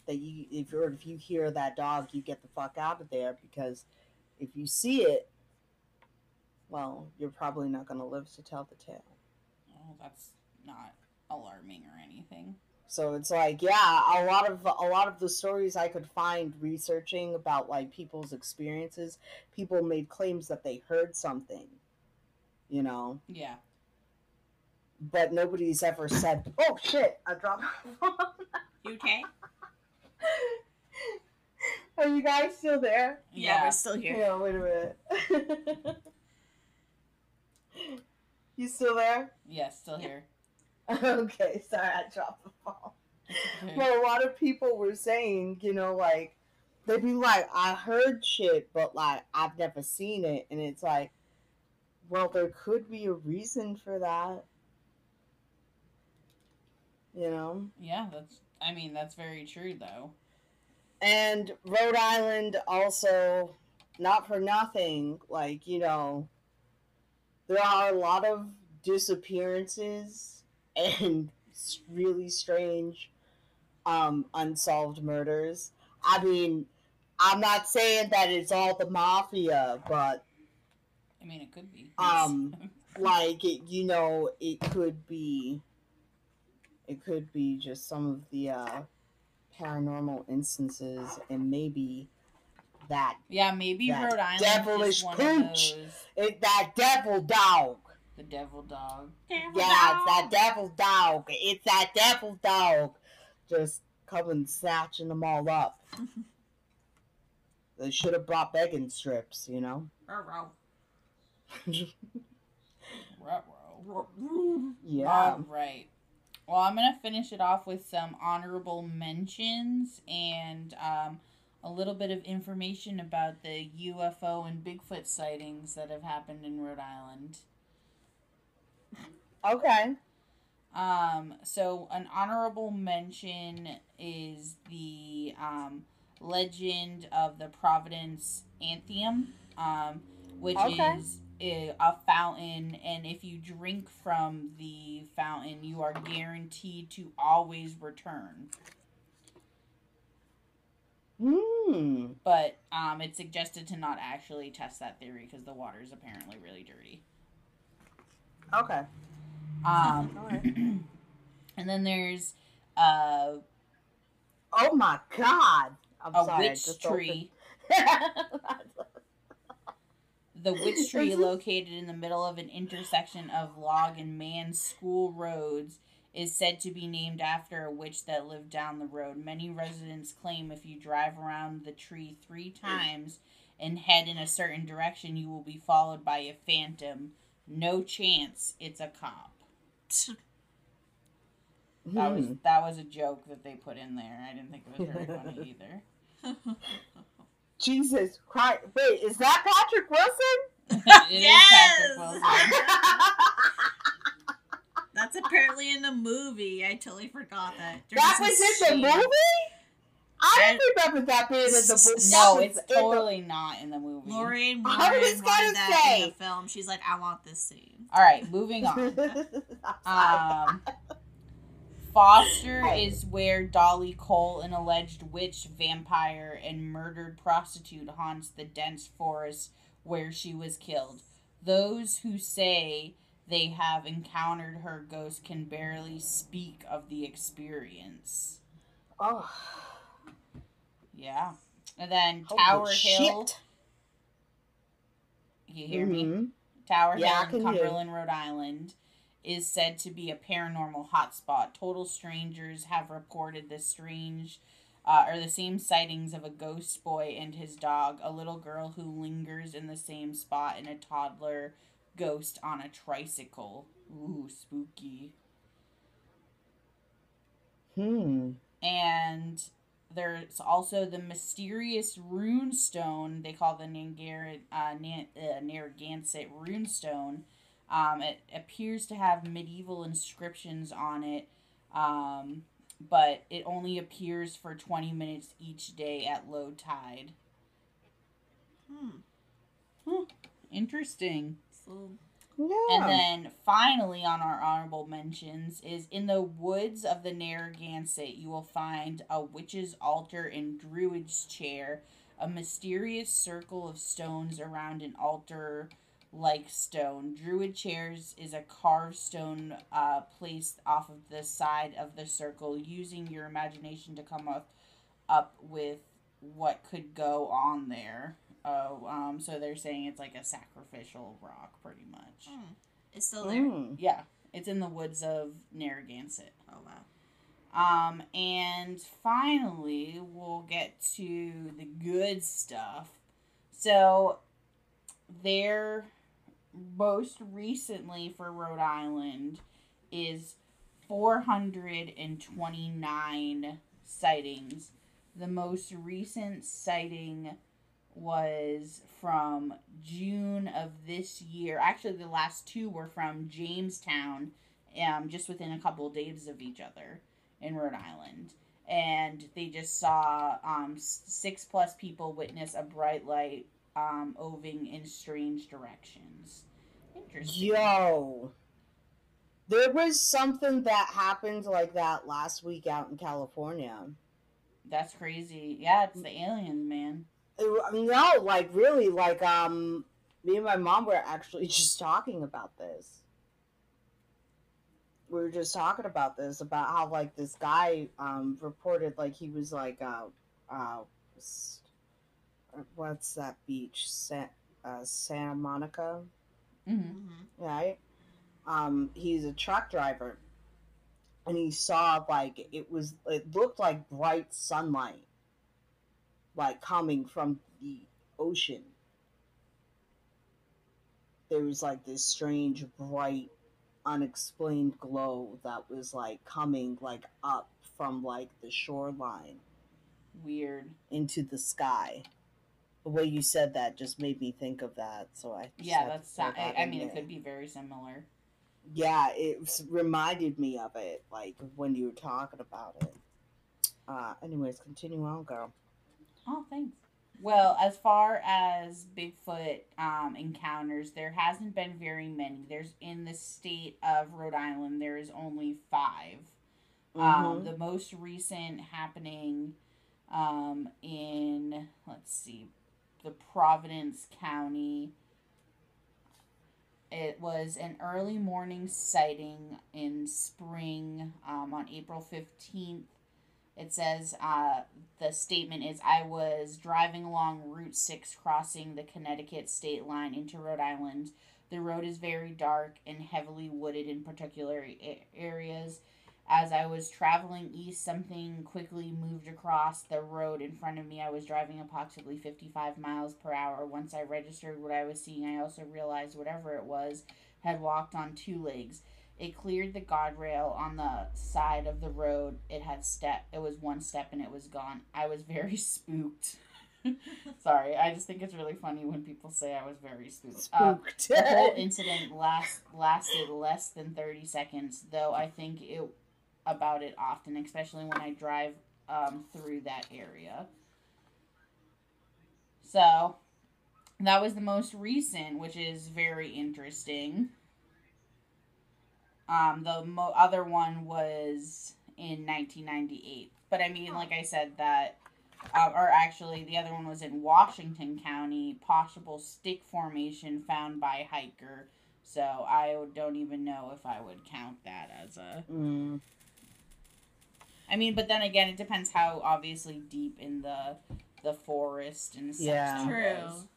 that you if you if you hear that dog you get the fuck out of there because if you see it well you're probably not going to live to tell the tale. oh, that's not alarming or anything. So it's like yeah, a lot of a lot of the stories I could find researching about like people's experiences, people made claims that they heard something. You know, Yeah. but nobody's ever said, "Oh shit, I dropped my phone." You okay? Are you guys still there? Yeah, we're still here. Yeah, wait a minute. you still there? Yeah, still here. Okay, sorry, I dropped the phone. Okay. Well, a lot of people were saying, you know, like they'd be like, "I heard shit, but like I've never seen it," and it's like, well, there could be a reason for that. You know. yeah, that's. I mean, that's very true, though. And Rhode Island also, not for nothing, like, you know, there are a lot of disappearances and really strange um, unsolved murders. I mean, I'm not saying that it's all the mafia, but I mean, it could be. Um, like, it, you know, it could be, it could be just some of the uh, paranormal instances and maybe that yeah, maybe that Rhode Island devilish is one pooch. of those. It, that devil dog. The devil dog. Yeah, it's that devil dog. It's that devil dog. Just coming snatching them all up. they should have brought begging strips, you know? Ruh-roh. Ruh-roh. yeah. All right. Well, I'm gonna finish it off with some honorable mentions and um, a little bit of information about the UFO and Bigfoot sightings that have happened in Rhode Island. Okay. Um, so an honorable mention is the um, legend of the Providence Athenaeum, um, which Okay. is a, a fountain, and if you drink from the fountain, you are guaranteed to always return. Hmm. But um, it's suggested to not actually test that theory because the water is apparently really dirty. Okay. Um, and then there's uh, Oh my god. I'm a sorry. Witch tree. The witch tree, located in the middle of an intersection of Log and Man School roads, is said to be named after a witch that lived down the road. Many residents claim if you drive around the tree three times and head in a certain direction, you will be followed by a phantom. No chance it's a cop. That was Hmm. that was a joke that they put in there. I didn't think it was very funny either. Jesus Christ. Wait, is that Patrick Wilson? It is Yes! Patrick Wilson. That's apparently in the movie. I totally forgot that. that was this in the movie? I don't remember that being in the movie. No, it's in the- totally not in the movie. Lorraine I Warren was wanted gonna that in say. the film. She's like, I want this scene. All right, moving on. Um, Foster is where Dolly Cole, an alleged witch, vampire, and murdered prostitute, haunts the dense forest where she was killed. Those who say they have encountered her ghost can barely speak of the experience. oh, Yeah. And then holy Tower Hill. You hear me? Mhm. Tower Yeah, Hill in. Cumberland, Rhode Island, is said to be a paranormal hotspot. Total strangers have reported the strange, uh, or the same sightings of a ghost boy and his dog, a little girl who lingers in the same spot, and a toddler ghost on a tricycle. Ooh, spooky. Hmm. and there's also the mysterious rune stone they call the Nangar- uh, Nan- uh, Narragansett rune stone. Um, it appears to have medieval inscriptions on it, um, but it only appears for 20 minutes each day at low tide. Hmm. Interesting. So, Yeah. And then finally, on our honorable mentions, is in the woods of the Narragansett, you will find a witch's altar and druid's chair, a mysterious circle of stones around an altar like stone. Druid chairs is a carved stone uh, placed off of the side of the circle, using your imagination to come up, up with what could go on there. Oh, um, so they're saying it's like a sacrificial rock, pretty much. hmm. It's still there. Mm. Yeah, it's in the woods of Narragansett. Oh, wow. Um, and finally, we'll get to the good stuff. So, there, most recently for Rhode Island, is 429 sightings. The most recent sighting was from June of this year. Actually, the last two were from Jamestown, um, just within a couple of days of each other in Rhode Island. And they just saw um, six plus people witness a bright light um, oving in strange directions. Interesting. Yo. There was something that happened like that last week out in California. That's crazy. Yeah, it's the aliens, man. It- no, like really, like um, me and my mom were actually just talking about this. We were just talking about this about how like this guy um reported like he was like uh uh what's that beach? Sa- uh, Santa Monica? Hmm hmm right? Um, he's a truck driver, and he saw like it was it looked like bright sunlight, like coming from the ocean. There was like this strange bright, unexplained glow that was like coming like up from like the shoreline Weird. into the sky. The way you said that just made me think of that. So I just Yeah, that's. throw I, that I in mean, it could be very similar. Yeah, it was, reminded me of it, like when you were talking about it. Uh, anyways, continue on, girl. Oh, thanks. Well, as far as Bigfoot um, encounters, there hasn't been very many. There's in the state of Rhode Island, there is only 5 Um, Mhm. the most recent happening um, in let's see, the Providence County. It was an early morning sighting in spring um, on April fifteenth. It says uh, the statement is I was driving along Route 6 crossing the Connecticut state line into Rhode Island. The road is very dark and heavily wooded in particular areas. As I was traveling east, something quickly moved across the road in front of me. I was driving approximately 55 miles per hour. Once I registered what I was seeing, I also realized whatever it was had walked on two legs. It cleared the guardrail on the side of the road. It had step. It was one step and it was gone. I was very spooked. Sorry, I just think it's really funny when people say I was very spooked. Uh, the whole incident last lasted less than 30 seconds, though I think it about it often, especially when I drive um, through that area. So, that was the most recent, which is very interesting. Um, the mo- other one was in 1998. But I mean, like I said, that, uh, or actually, the other one was in Washington County, possible stick formation found by hiker. So I don't even know if I would count that as a. Mm, I mean, but then again, it depends how obviously deep in the the forest and such Yeah. True. was.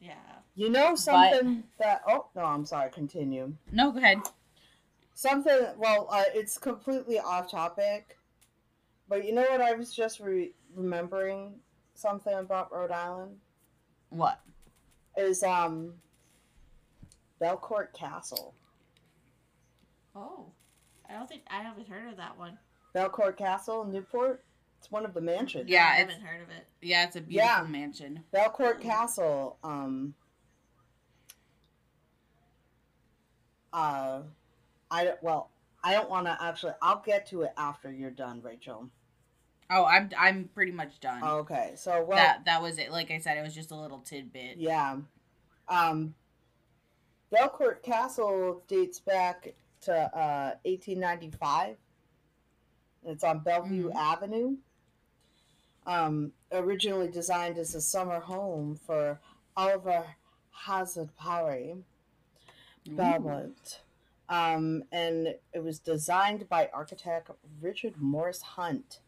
Yeah. you know something that? Oh no, I'm sorry. Continue. No, go ahead. Something. Well, uh, it's completely off topic, but you know what? I was just re- remembering something about Rhode Island What? is um Belcourt Castle. Oh. I don't think I haven't heard of that one. Belcourt Castle, in Newport. It's one of the mansions. Yeah, I haven't heard of it. Yeah, it's a beautiful Yeah. mansion. Belcourt Castle. Um. Uh, I well, I don't want to actually. I'll get to it after you're done, Rachel. Oh, I'm I'm pretty much done. Okay, so well, that that was it. Like I said, it was just a little tidbit. yeah. Um, Belcourt Castle dates back to uh 1895. It's on Bellevue Mhm. Avenue. Um, originally designed as a summer home for Oliver Hazard Perry. Belmont. Um, and it was designed by architect Richard Morris Hunt.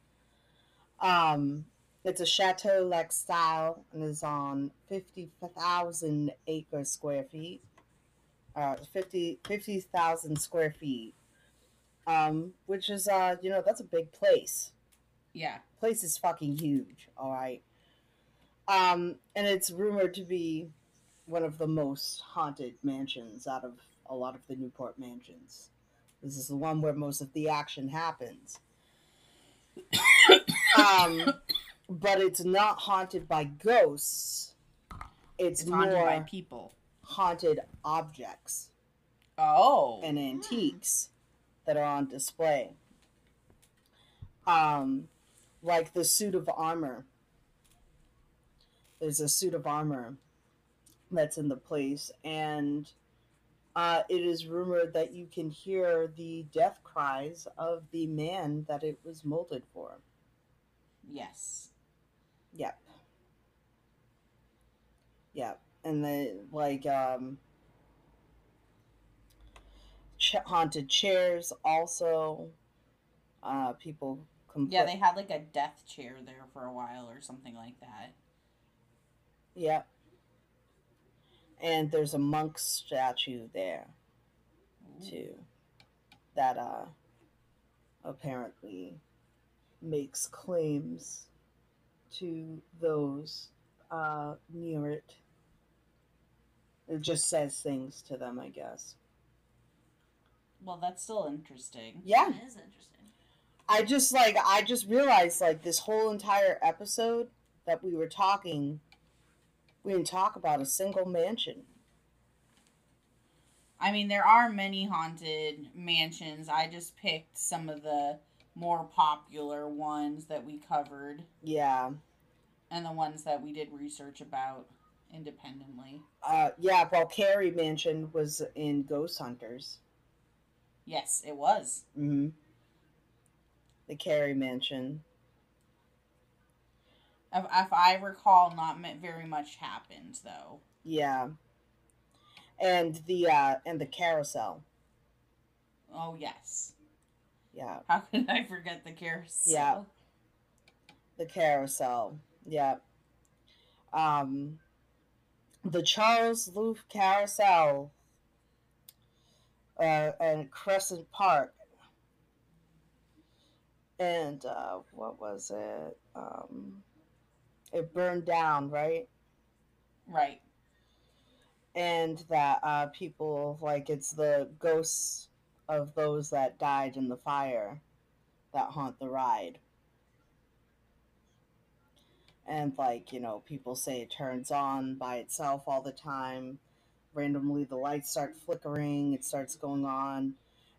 Um, it's a chateau like style and is on 50,000 acre square feet. Uh, 50 square feet. Um, which is, uh, you know, that's a big place Yeah. place is fucking huge all right um and it's rumored to be one of the most haunted mansions out of a lot of the newport mansions this is the one where most of the action happens um but it's not haunted by ghosts it's, It's more haunted by people. haunted objects Oh. and antiques that are on display. Um, like the suit of armor. There's a suit of armor that's in the place, and uh, it is rumored that you can hear the death cries of the man that it was molded for. yes. Yep. Yep. And the like um ch- haunted chairs also uh people compl- Yeah, they had like a death chair there for a while or something like that. Yep. And there's a monk statue there. too that uh apparently makes claims to those uh near it. It just says things to them, I guess. Well, that's still interesting. Yeah. That is interesting. I just like I just realized like this whole entire episode that we were talking we didn't talk about a single mansion. I mean, there are many haunted mansions. I just picked some of the more popular ones that we covered Yeah. and the ones that we did research about independently. Uh yeah, well Carey Mansion was in Ghost Hunters. Yes, it was. Mm-hmm. The Carey Mansion. If, if I recall, not very much happened though. Yeah. And the uh and the carousel. Oh yes. Yeah. How could I forget the carousel? Yeah. The carousel. Yeah. Um the Charles Looff Carousel uh and Crescent Park. And uh what was it? Um it burned down, right? Right. and that uh, people like it's the ghosts of those that died in the fire that haunt the ride. And like you know, people say it turns on by itself all the time. Randomly, the lights start flickering. It starts going on,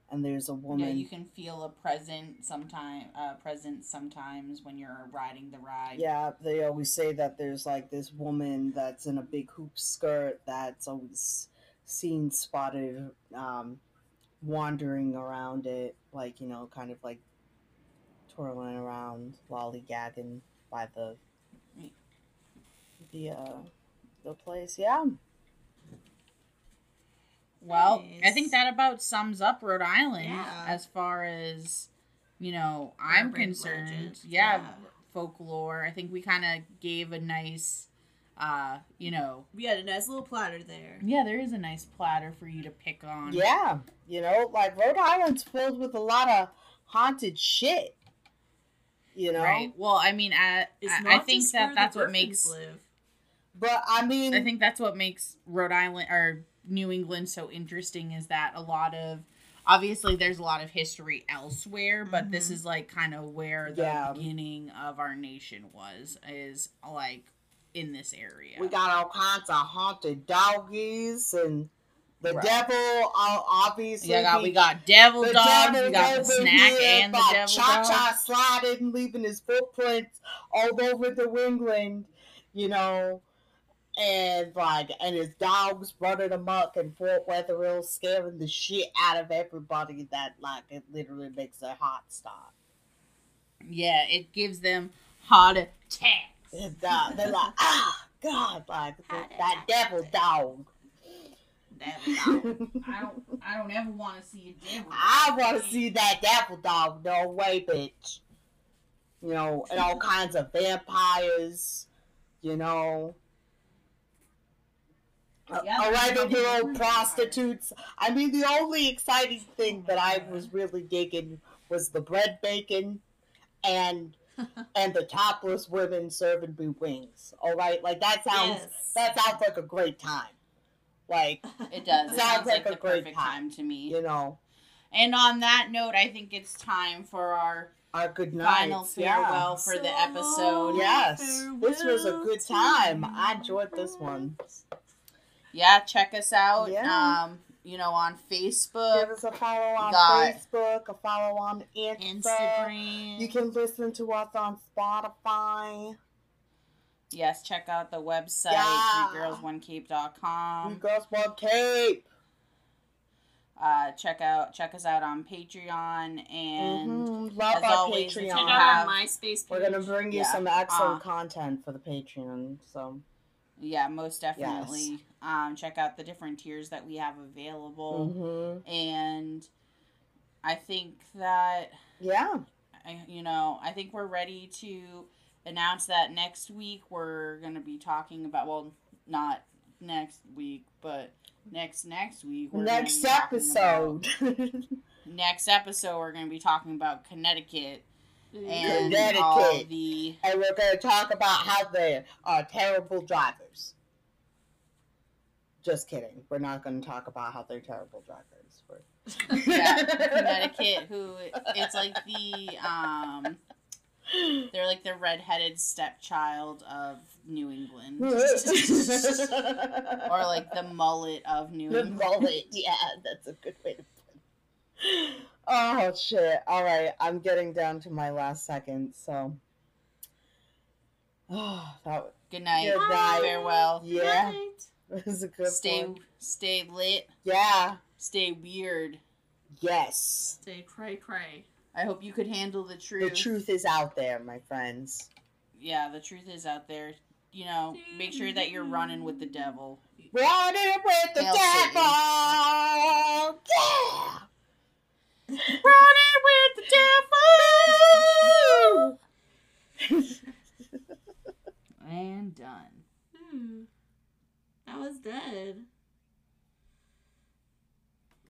and there's a woman. Yeah, you can feel a present sometime. Uh, presence sometimes when you're riding the ride. Yeah, they always say that there's like this woman that's in a big hoop skirt that's always seen spotted um, wandering around it, like, you know, kind of like twirling around, lollygagging by the the uh the place. Yeah. Well, I think that about sums up Rhode Island Yeah. as far as you know I'm Urban concerned. legend, Yeah, yeah. folklore. I think we kind of gave a nice, uh, you know, We had a nice little platter there. yeah, there is a nice platter for you to pick on. Yeah. You know, like Rhode Island's filled with a lot of haunted shit. You know? Right. Well, I mean, I, I, I think that that's what makes live. But I mean I think that's what makes Rhode Island or New England so interesting is that a lot of obviously there's a lot of history elsewhere, but this Mhm. is like kind of where the Yeah. beginning of our nation was is like in this area. We got all kinds of haunted doggies and the Right. devil. Uh, obviously, yeah, got, we got devil the dogs, devil we got the snack and the devil Cha Cha dog. sliding, leaving his footprints all over New England. You know, and like, and his dogs running amok and Fort Wetherill, scaring the shit out of everybody. That like it literally makes a heart stop. Yeah, it gives them heart attacks. And, uh, they're like, ah, God, like Heart that devil dog. Devil dog. I don't I don't ever want to see a devil. I want to see that devil dog. No way, bitch. You know, and all kinds of vampires. You know, Uh, yeah, a there's regular some old prostitutes. I mean, the only exciting thing that I was really digging was the bread bacon, and and the topless women serving me wings. All right, like that sounds Yes. that sounds like a great time. Like It does. It Sounds sounds like like, a the great perfect time. time to me. you know, And on that note, I think it's time for our our good night. final farewell for the episode. Yes, this was a good time. I enjoyed this one. Yeah, check us out. Yeah. Um, you know, on Facebook. Give us a follow on got- Facebook, a follow on Insta. Instagram. You can listen to us on Spotify. yes, check out the website, Yeah. We threegirlsonecape.com. got one cape. Uh, check out check us out on Patreon and Mhm. Love as our always, if Check Patreon. out have- our MySpace page. We're gonna bring you Yeah. some excellent Uh, content for the Patreon. So yeah, most definitely. Um, check out the different tiers that we have available. Mhm. And I think that yeah, I, you know, I think we're ready to announce that next week we're going to be talking about, well, not next week, but next next week we're Next be talking about- episode. next episode we're gonna be talking about Connecticut. And Connecticut. all the and we're going to talk about how they are terrible drivers. Just kidding. We're not going to talk about how they're terrible drivers. We're- yeah, Connecticut who it's like the um they're like the redheaded stepchild of New England. or like the mullet of New the England. mullet. Yeah, that's a good way to put it. Oh shit! All right, I'm getting down to my last second, so. Oh, that Good night. Good night. Farewell. Yeah. Right. was a good Stay one. stay lit. Yeah. Stay weird. Yes. Stay cray cray. I hope you could handle the truth. The truth is out there, my friends. Yeah, the truth is out there. You know, make sure that you're running with the devil. Running with the Hail devil. Satan. Yeah. Running with the devil. and done. Hmm. That was dead.